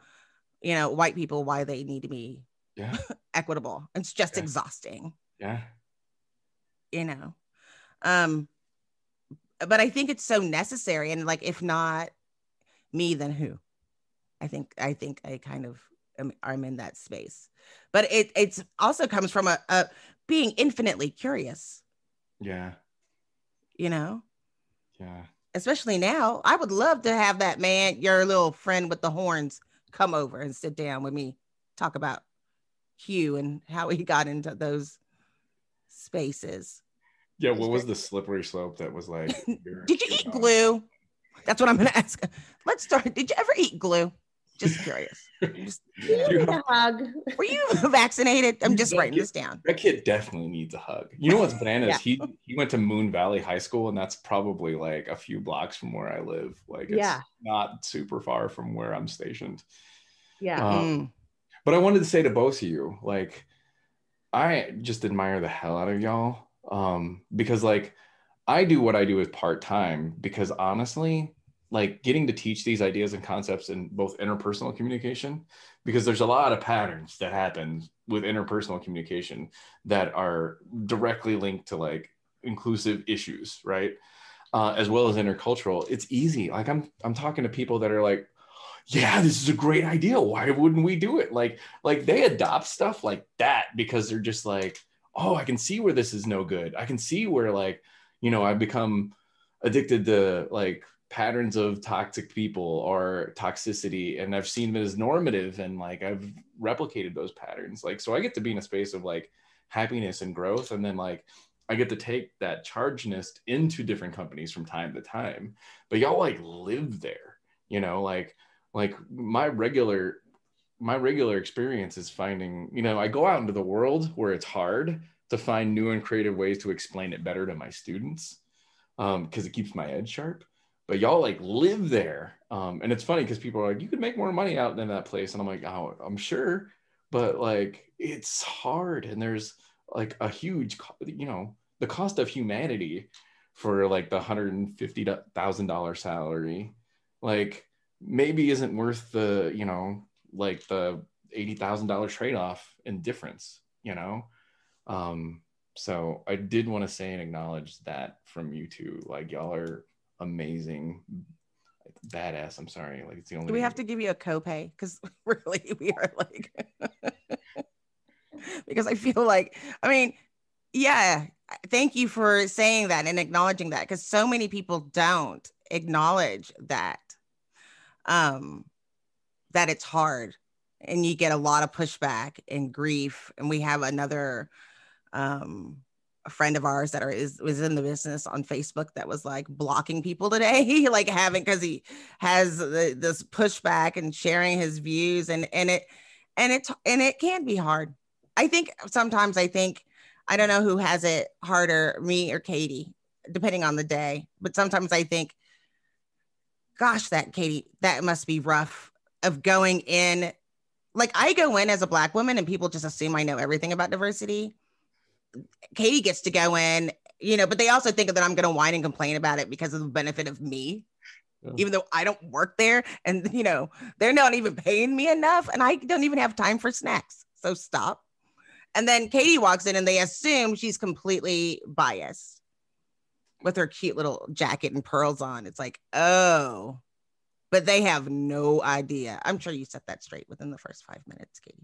you know white people why they need to be Yeah. equitable it's just Yeah. exhausting Yeah. you know um but I think it's so necessary. And like, if not me, then who? I think I think I kind of am, I'm in that space. But it it's also comes from a, a being infinitely curious. Yeah. You know. Yeah. Especially now, I would love to have that man, your little friend with the horns, come over and sit down with me, talk about Hugh and how he got into those spaces. Yeah, what was the slippery slope that was like? Did you eat glue? That's what I'm going to ask. Let's start. Did you ever eat glue? Just curious. Just, you know, You need a hug. were you vaccinated? I'm just Yeah, writing you- this down. That kid definitely needs a hug. You know what's bananas? Yeah. He he went to Moon Valley High School, and that's probably like a few blocks from where I live. Like, it's Yeah. not super far from where I'm stationed. Yeah. Um, Mm. But I wanted to say to both of you, like, I just admire the hell out of y'all. Um, because like I do what I do as part-time because honestly, like getting to teach these ideas and concepts in both interpersonal communication, because there's a lot of patterns that happen with interpersonal communication that are directly linked to like inclusive issues, right? Uh, as well as intercultural. It's easy. Like I'm I'm talking to people that are like, yeah, this is a great idea. Why wouldn't we do it? Like, like they adopt stuff like that because they're just like, oh, I can see where this is no good. I can see where like, you know, I've become addicted to like patterns of toxic people or toxicity and I've seen it as normative and like I've replicated those patterns. Like, so I get to be in a space of like happiness and growth. And then like I get to take that chargedness into different companies from time to time. But y'all like live there, you know, like like my regular my regular experience is finding you know i go out into the world where it's hard to find new and creative ways to explain it better to my students um, because it keeps my head sharp but y'all like live there. Um, and it's funny because people are like you could make more money out in that place. And i'm like oh i'm sure. But like it's hard. And there's like a huge you know the cost of humanity for like the $150000 salary like maybe isn't worth the you know like the $80000 trade-off in difference you know? Um so i did want to say and acknowledge that from you two. Like y'all are amazing badass i'm sorry like it's the only Do we have to give you a copay? Because really, we are like, because I feel like, I mean, yeah, thank you for saying that and acknowledging that because so many people don't acknowledge that, um, that it's hard and you get a lot of pushback and grief. And we have another, um, a friend of ours that are, is was in the business on Facebook that was like blocking people today, like having because he has the, this pushback and sharing his views and and it and it and it can be hard. I think sometimes I think I don't know who has it harder, me or Katee, depending on the day. But sometimes I think, gosh, that Katee, that must be rough of going in. Like I go in as a black woman and people just assume I know everything about diversity. Katee gets to go in, you know, but they also think that I'm going to whine and complain about it because of the benefit of me, Yeah. even though I don't work there and, you know, they're not even paying me enough and I don't even have time for snacks. So stop. And then Katee walks in and they assume she's completely biased with her cute little jacket and pearls on. It's like, oh, but they have no idea. I'm sure you set that straight within the first five minutes, Katee.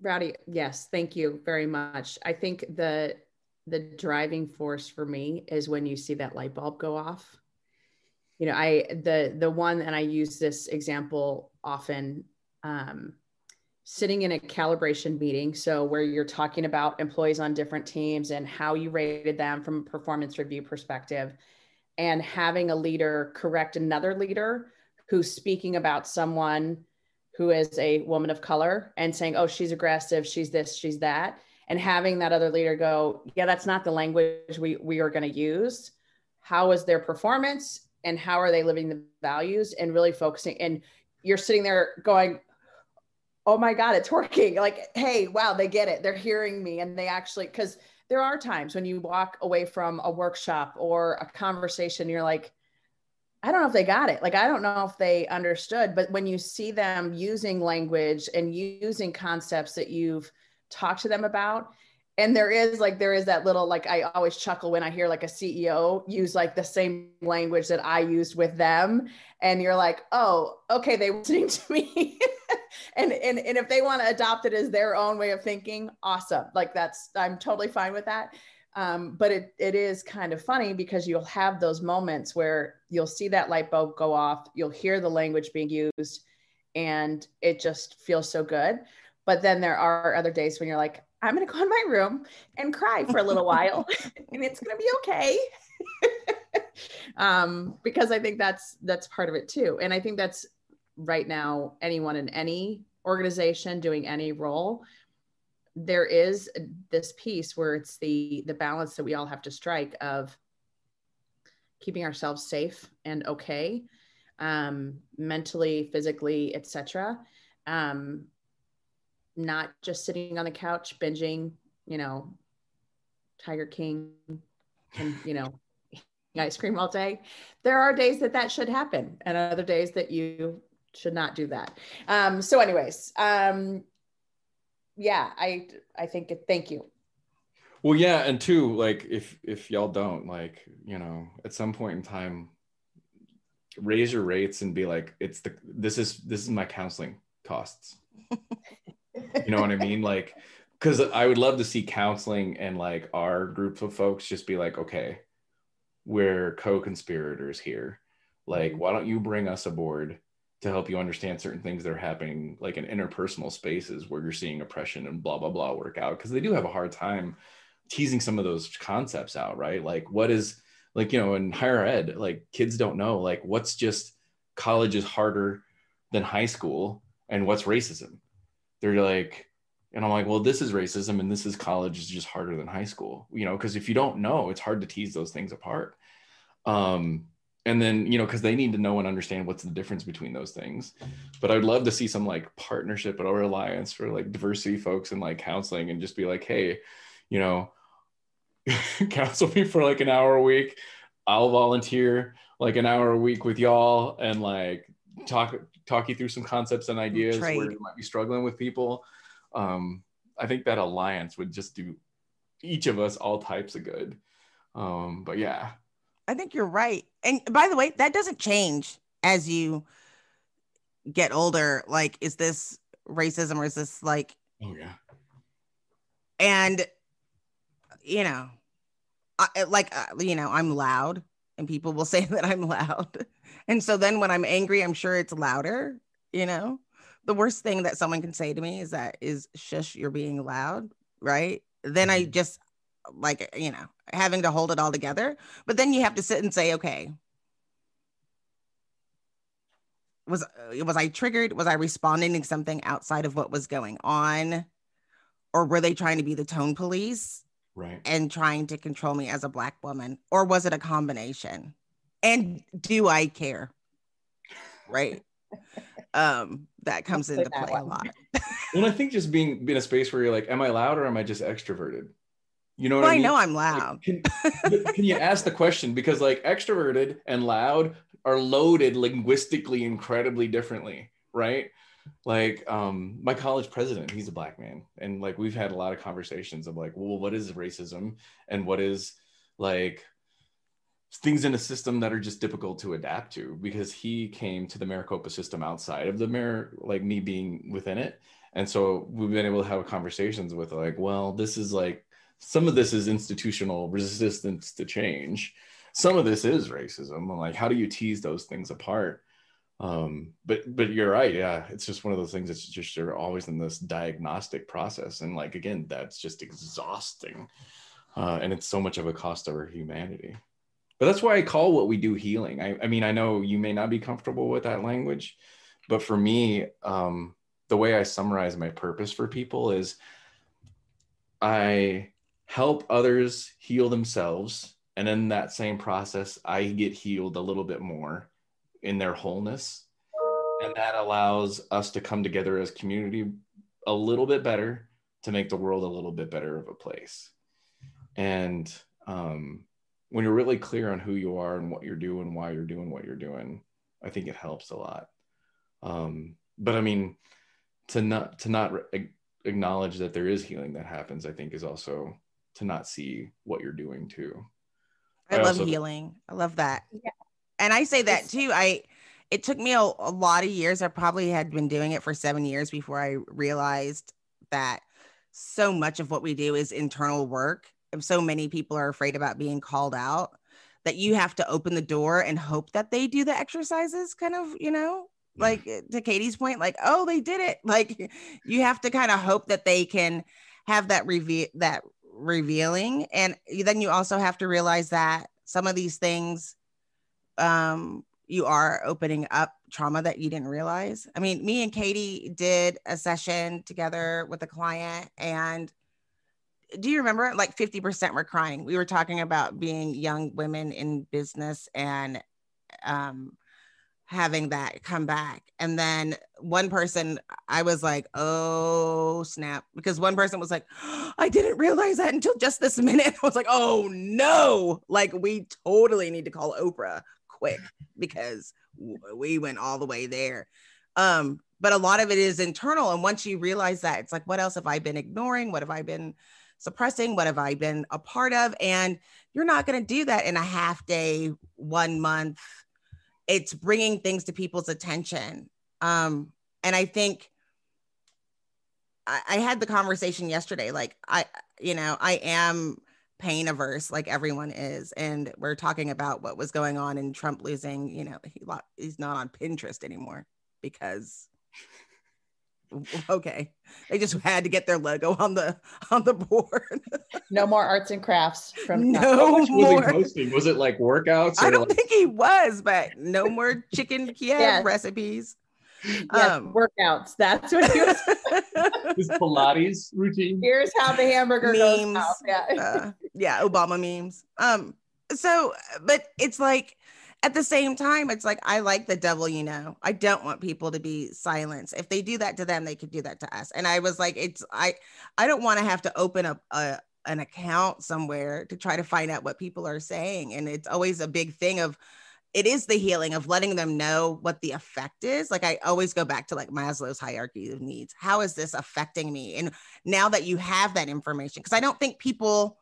Rowdy, yes, thank you very much. I think the the driving force for me is when you see that light bulb go off. You know, I the the one, and I use this example often. Um, sitting in a calibration meeting, so where you're talking about employees on different teams and how you rated them from a performance review perspective, and having a leader correct another leader who's speaking about someone who is a woman of color and saying, oh, she's aggressive, she's this, she's that. And having that other leader go, yeah, that's not the language we, we are going to use. How is their performance and how are they living the values and really focusing? And you're sitting there going, oh my God, it's working. Like, hey, wow, they get it. They're hearing me. And they actually, because there are times when you walk away from a workshop or a conversation, you're like, I don't know if they got it. Like, I don't know if they understood, but when you see them using language and using concepts that you've talked to them about, and there is like, there is that little, like, I always chuckle when I hear like a CEO use like the same language that I used with them. And you're like, oh, okay, they were listening to me. and, and, and if they want to adopt it as their own way of thinking, awesome. Like, that's, I'm totally fine with that. Um, but it, it is kind of funny because you'll have those moments where you'll see that light bulb go off, you'll hear the language being used, and it just feels so good. But then there are other days when you're like, I'm going to go in my room and cry for a little while, and it's going to be okay. um, because I think that's that's part of it too, and I think that's right now anyone in any organization doing any role there is this piece where it's the the balance that we all have to strike of keeping ourselves safe and okay um, mentally physically etc um, not just sitting on the couch binging you know tiger king and you know ice cream all day. There are days that that should happen and other days that you should not do that. Um, so anyways um, yeah, I I think it, thank you. Well, yeah, and two, like if if y'all don't like, you know, at some point in time, raise your rates and be like, it's the this is this is my counseling costs. you know what I mean? Like, because I would love to see counseling and like our group of folks just be like, okay, we're co-conspirators here. Like, mm-hmm. why don't you bring us aboard? To help you understand certain things that are happening like in interpersonal spaces where you're seeing oppression and blah blah blah work out because they do have a hard time teasing some of those concepts out right? Like what is like you know in higher ed like kids don't know like what's just college is harder than high school and what's racism? They're like and i'm like well this is racism and this is college is just harder than high school you know because if you don't know it's hard to tease those things apart. Um and then you know because they need to know and understand what's the difference between those things. But i'd love to see some like partnership or alliance for like diversity folks and like counseling and just be like hey you know counsel me for like an hour a week. I'll volunteer like an hour a week with y'all and like talk talk you through some concepts and ideas Trade. where you might be struggling with people. Um i think that alliance would just do each of us all types of good. Um but yeah I think you're right. And by the way, that doesn't change as you get older. Like, is this racism or is this like, oh, yeah. And, you know, I, like, uh, you know, I'm loud and people will say that I'm loud. And so then when I'm angry, I'm sure it's louder, you know? The worst thing that someone can say to me is that is shush, you're being loud, right? Then I mm-hmm. just like, you know, having to hold it all together. But then you have to sit and say, okay, was was I triggered? Was I responding to something outside of what was going on? Or were they trying to be the tone police? Right. And trying to control me as a black woman? Or was it a combination? And do I care? Right. um, that comes into play a lot. well, I think just being in a space where you're like, am I loud or am I just extroverted? You know what well, I mean? I know I'm loud. Like, can, can you ask the question? Because like extroverted and loud are loaded linguistically incredibly differently, right? Like um my college president, he's a black man. And like we've had a lot of conversations of like, well, what is racism and what is like things in a system that are just difficult to adapt to because he came to the Maricopa system outside of the Mar like me being within it. And so we've been able to have conversations with like, well, this is like some of this is institutional resistance to change. Some of this is racism. Like how do you tease those things apart? Um, but but you're right. Yeah it's just one of those things that's just you're always in this diagnostic process. And like again that's just exhausting. Uh, and it's so much of a cost of our humanity. But that's why I call what we do healing. I, I mean, I know you may not be comfortable with that language, but for me, um, the way I summarize my purpose for people is I help others heal themselves. And in that same process, I get healed a little bit more in their wholeness. And that allows us to come together as community a little bit better to make the world a little bit better of a place. And um, when you're really clear on who you are and what you're doing, why you're doing what you're doing, I think it helps a lot. Um, but I mean, to not to not acknowledge that there is healing that happens, I think is also to not see what you're doing too. I, I love also, healing. I love that. Yeah. And I say that too. I it took me a, a lot of years. I probably had been doing it for seven years before I realized that so much of what we do is internal work. And so many people are afraid about being called out that you have to open the door and hope that they do the exercises, kind of, you know, mm. like eh, to Katee's point, like, oh, they did it. Like you have to kind of hope that they can have that reveal that revealing. And then you also have to realize that some of these things um you are opening up trauma that you didn't realize. I mean, me and Katee did a session together with a client and do you remember like 50% were crying. We were talking about being young women in business and um having that come back. And then one person, I was like, oh, snap. Because one person was like, I didn't realize that until just this minute. I was like, oh, no. Like, we totally need to call Oprah quick because we went all the way there. Um, but a lot of it is internal. And once you realize that, it's like, what else have I been ignoring? What have I been suppressing? What have I been a part of? And you're not going to do that in a half day, one month it's bringing things to people's attention. Um, and I think I, I had the conversation yesterday. Like I, you know, I am pain averse like everyone is and we're talking about what was going on in trump losing you know he, he's not on pinterest anymore because okay. They just had to get their logo on the on the board. No more arts and crafts from no more. was he posting? Was it like workouts i don't like- think he was but no more chicken kiev yes. recipes. Yes, um, workouts. That's what he was his pilates routine? Here's how the hamburger memes, goes yeah. uh, yeah obama memes. Um so but it's like at the same time, it's like I like the devil, you know. I don't want people to be silenced. If they do that to them, they could do that to us. And I was like, it's I I don't want to have to open up a an account somewhere to try to find out what people are saying. And it's always a big thing of it is the healing of letting them know what the effect is. Like I always go back to like Maslow's hierarchy of needs. How is this affecting me? And now that you have that information, because I don't think people,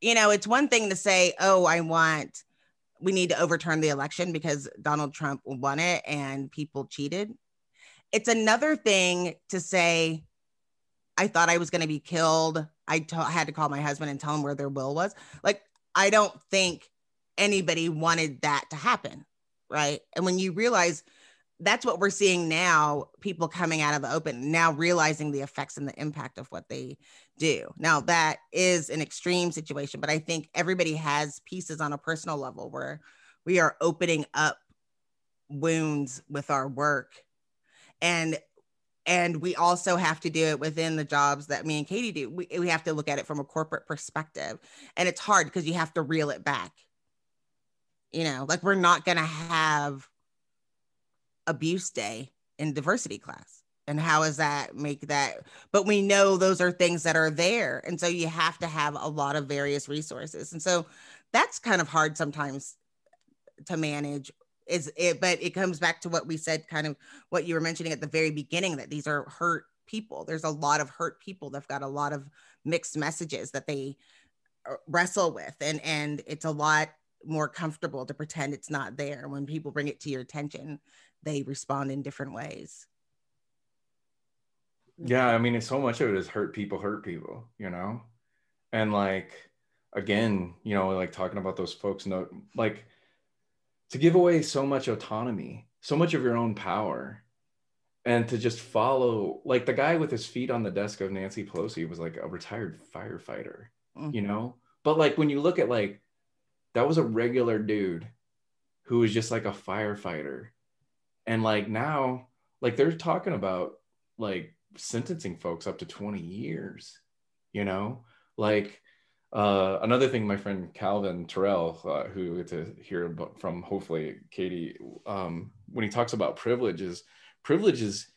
you know, it's one thing to say, oh, I want we need to overturn the election because Donald Trump won it and people cheated. It's another thing to say, I thought I was going to be killed. I t- had to call my husband and tell him where their will was. Like, I don't think anybody wanted that to happen. Right. And when you realize that's what we're seeing now people coming out of the open now realizing the effects and the impact of what they do. Now that is an extreme situation but i think everybody has pieces on a personal level where we are opening up wounds with our work. And and we also have to do it within the jobs that me and katee do. We, we have to look at it from a corporate perspective and it's hard because you have to reel it back. You know like we're not going to have abuse day in diversity class. And how does that make that but we know those are things that are there. And so you have to have a lot of various resources. And so that's kind of hard sometimes to manage. Is it but it comes back to what we said kind of what you were mentioning at the very beginning that these are hurt people. There's a lot of hurt people that've got a lot of mixed messages that they uh, wrestle with. And and it's a lot more comfortable to pretend it's not there when people bring it to your attention they respond in different ways. Yeah, I mean, so much of it is hurt people, hurt people, you know? And like, again, you know, like talking about those folks, know, like to give away so much autonomy, so much of your own power, and to just follow, like the guy with his feet on the desk of Nancy Pelosi was like a retired firefighter, mm-hmm. you know? But like when you look at like that was a regular dude who was just like a firefighter and like now like they're talking about like sentencing folks up to 20 years you know? Like uh, another thing my friend calvin terrell uh, who we get to hear from hopefully katee um, when he talks about privileges privilege is,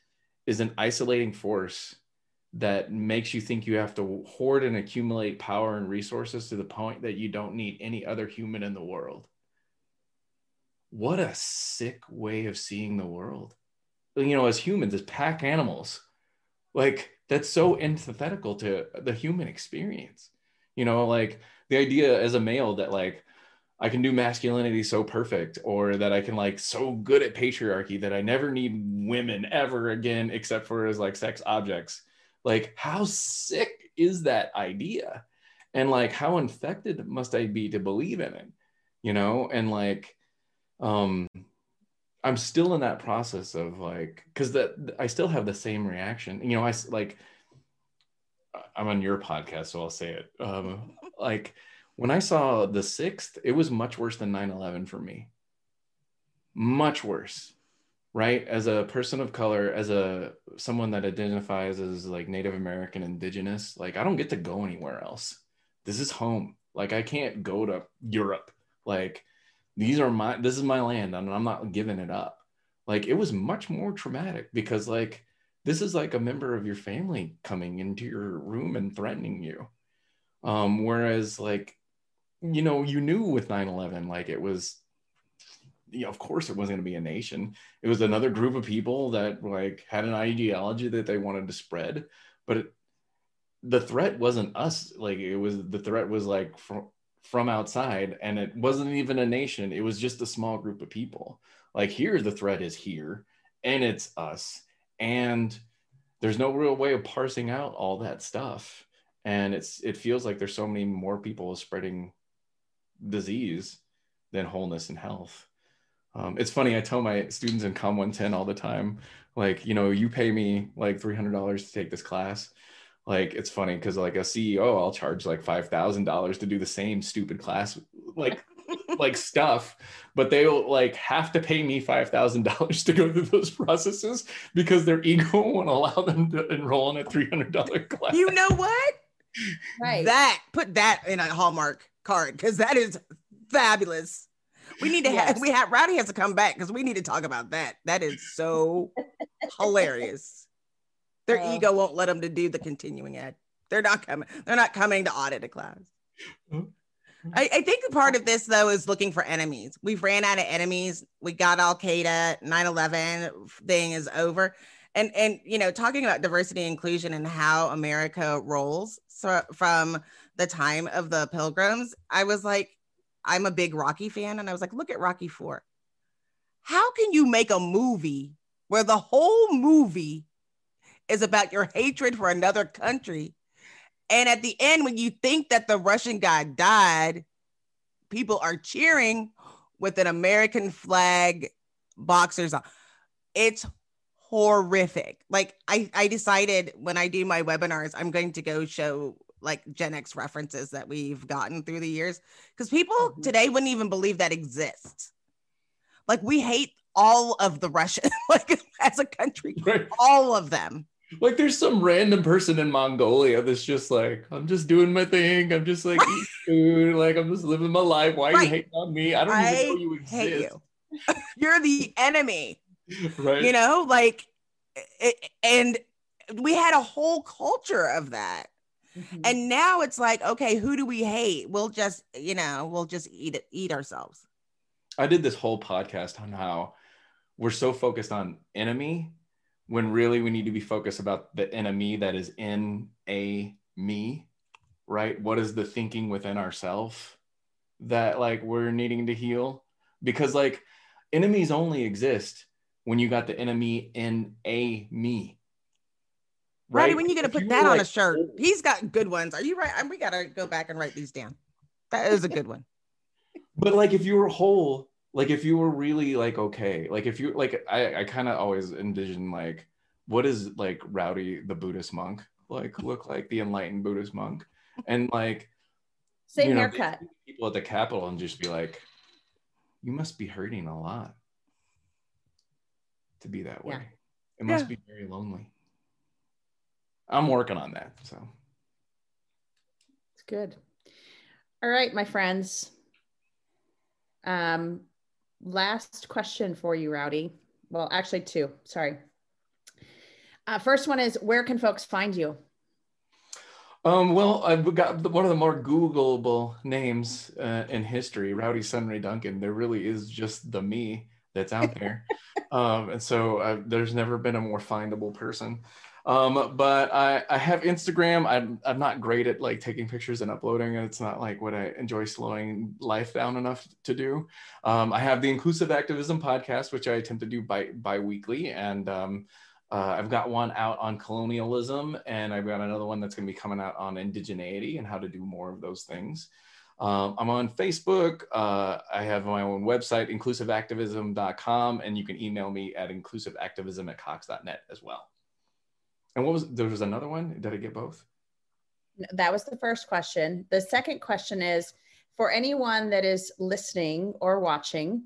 is an isolating force that makes you think you have to hoard and accumulate power and resources to the point that you don't need any other human in the world what a sick way of seeing the world. You know as humans as pack animals like that's so antithetical to the human experience. You know like the idea as a male that like i can do masculinity so perfect or that i can like so good at patriarchy that i never need women ever again except for as like sex objects. Like how sick is that idea? And like how infected must i be to believe in it? You know and like um i'm still in that process of like because that i still have the same reaction. You know i like i'm on your podcast so i'll say it. Um like when i saw the sixth it was much worse than 9-11 for me. Much worse right? As a person of color as a someone that identifies as like native american indigenous like i don't get to go anywhere else. This is home. Like i can't go to europe. Like these are my this is my land and i'm not giving it up like it was much more traumatic because like this is like a member of your family coming into your room and threatening you um whereas like you know you knew with 9-11 like it was you know, of course it wasn't going to be a nation. It was another group of people that like had an ideology that they wanted to spread, but it, the threat wasn't us. Like it was the threat was like from from outside, and it wasn't even a nation. It was just a small group of people. Like here, the threat is here, and it's us, and there's no real way of parsing out all that stuff. And it's it feels like there's so many more people spreading disease than wholeness and health. Um, it's funny. I tell my students in Com 110 all the time, like, you know, you pay me like $300 to take this class. Like, it's funny because like a CEO, I'll charge like $5,000 to do the same stupid class, like, like stuff, but they'll like have to pay me $5,000 to go through those processes because their ego won't allow them to enroll in a $300 class. You know what? Right. That put that in a Hallmark card because that is fabulous. We need to have we have Rowdy has to come back because we need to talk about that. That is so hilarious. Their Oh. ego won't let them to do the continuing ed. They're not coming. They're not coming to audit a class. Hmm. I, I think part of this though is looking for enemies. We've ran out of enemies. We got Al Qaeda, 9-11 thing is over. And and you know, talking about diversity inclusion and how America rolls so from the time of the pilgrims, I was like, I'm a big Rocky fan, and I was like, look at Rocky Four. How can you make a movie where the whole movie is about your hatred for another country? And at the end, when you think that the Russian guy died, people are cheering with an American flag boxers on. It's horrific. Like I, I decided when I do my webinars, I'm going to go show like Gen X references that we've gotten through the years because people Mhm. today wouldn't even believe that exists. Like we hate all of the Russians, like as a country, Right. all of them. Like there's some random person in Mongolia that's just like, I'm just doing my thing. I'm just like eating food. Like I'm just living my life. Why are Right. you hating on me? I don't even know you I exist. you. You're the enemy. Right. you know like it, and we had a whole culture of that Mhm. and now it's like okay who do we hate we'll just you know we'll just eat it eat ourselves I did this whole podcast on how we're so focused on enemy when really we need to be focused about the enemy that is in a me, right? What is the thinking within ourselves that like we're needing to heal? Because like enemies only exist when you got the enemy in a me. Rowdy, when you gonna put that on like, a shirt oh. he's got good ones are you right we gotta go back and write these down that is a good one but like if you were whole like if you were really like okay like if you like i i kind of always envision like what is like rowdy the buddhist monk like look like the enlightened buddhist monk and like Same you know, haircut. people at the Capitol and just be like, you must be hurting a lot to be that way. Yeah. It must Yeah. be very lonely. I'm working on that. So It's good. All right, my friends. Um, last question for you, Rowdy. Well, actually, two. Sorry. Uh, first one is where can folks find you? Um, well, I've got the- one of the more Googleable names uh, in history, Rowdy Sunray Duncan. There really is just the me that's out there. um, and so uh, there's never been a more findable person. Um, but I, I have Instagram. I'm, I'm not great at like taking pictures and uploading. It's not like what I enjoy slowing life down enough to do. Um, I have the Inclusive Activism podcast, which I attempt to do bi bi-weekly. And um, uh, I've got one out on colonialism, and I've got another one that's going to be coming out on indigeneity and how to do more of those things. Um, I'm on Facebook. Uh, I have my own website, inclusiveactivism.com, and you can email me at inclusiveactivism at cox.net as well. And what was there was another one? Did I get both? That was the first question. The second question is for anyone that is listening or watching,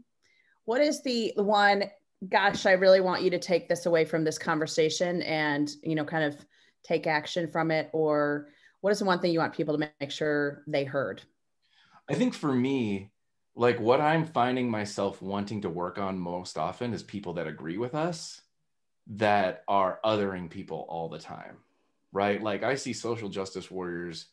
what is the one, gosh, I really want you to take this away from this conversation and, you know, kind of take action from it? Or what is the one thing you want people to make sure they heard? I think for me, like what I'm finding myself wanting to work on most often is people that agree with us that are othering people all the time, right? Like I see social justice warriors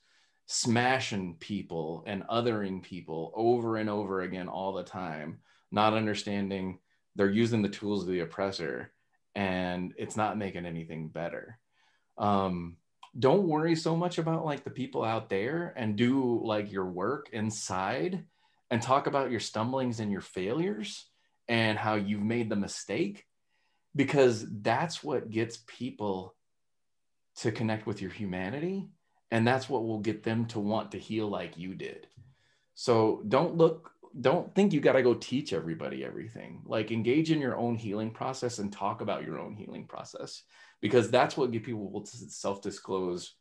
smashing people and othering people over and over again all the time, not understanding they're using the tools of the oppressor and it's not making anything better. Um, don't worry so much about like the people out there and do like your work inside and talk about your stumblings and your failures and how you've made the mistake because that's what gets people to connect with your humanity and that's what will get them to want to heal like you did. So don't look don't think you got to go teach everybody everything. Like engage in your own healing process and talk about your own healing process because that's what get people to self-disclose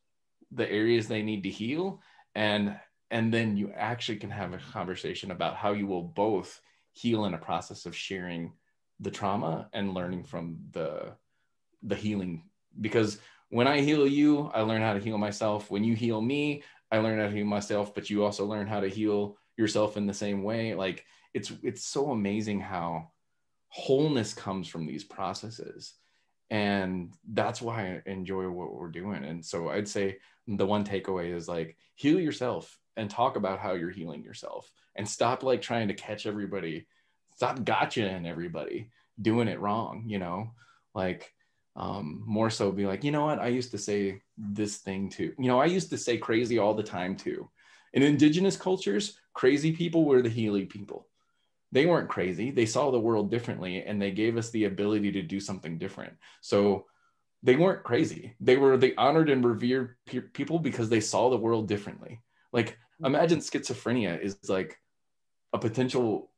the areas they need to heal and and then you actually can have a conversation about how you will both heal in a process of sharing the trauma and learning from the the healing. Because when i heal you i learn how to heal myself. When you heal me i learn how to heal myself but you also learn how to heal yourself in the same way. Like it's it's so amazing how wholeness comes from these processes. And that's why i enjoy what we're doing. And so i'd say the one takeaway is like heal yourself and talk about how you're healing yourself and stop like trying to catch everybody stop gotcha in everybody doing it wrong you know? Like um, more so be like you know what? I used to say this thing too. You know i used to say crazy all the time too. In indigenous cultures crazy people were the healing people. They weren't crazy. They saw the world differently and they gave us the ability to do something different. So they weren't crazy. They were they honored and revered pe- people because they saw the world differently. Like imagine schizophrenia is like a potential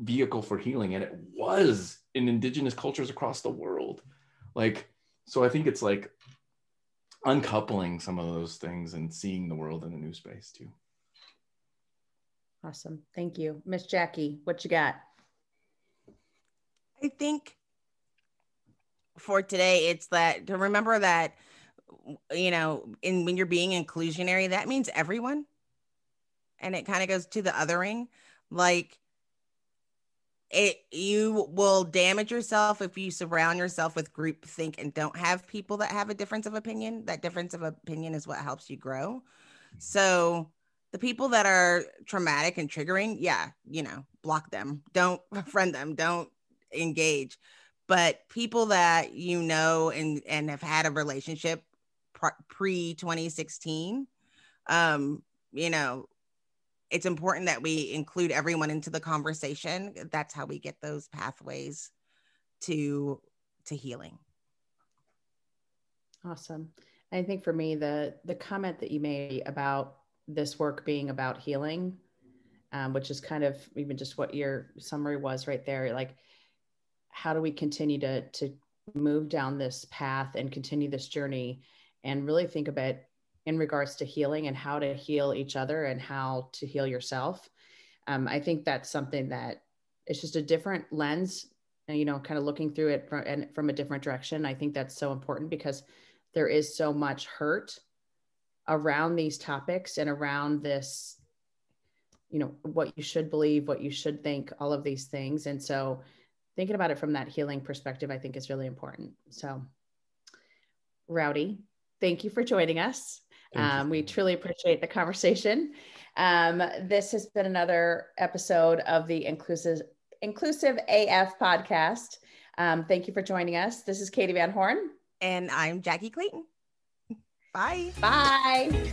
vehicle for healing and it was in indigenous cultures across the world like so i think it's like uncoupling some of those things and seeing the world in a new space too Awesome. Thank you. Miss Jackye, what you got? I think for today, it's that to remember that, you know, in when you're being inclusionary, that means everyone. And it kind of goes to the othering. Like it you will damage yourself if you surround yourself with group think and don't have people that have a difference of opinion. That difference of opinion is what helps you grow. So the people that are traumatic and triggering, yeah, you know, block them. Don't friend them. Don't engage. But people that you know and and have had a relationship pre 2016, um, you know, it's important that we include everyone into the conversation. That's how we get those pathways to to healing. Awesome. I think for me, the the comment that you made about this work being about healing, um, which is kind of even just what your summary was right there. Like, how do we continue to to move down this path and continue this journey, and really think about in regards to healing and how to heal each other and how to heal yourself. Um, I think that's something that it's just a different lens, you know, kind of looking through it from, and from a different direction. I think that's so important because there is so much hurt around these topics and around this you know what you should believe what you should think all of these things and so thinking about it from that healing perspective i think is really important so rowdy thank you for joining us um, we truly appreciate the conversation. Um, this has been another episode of the inclusive inclusive af podcast. Um, thank you for joining us. This is katee van horn. And I'm Jackye Clayton. Bye. bye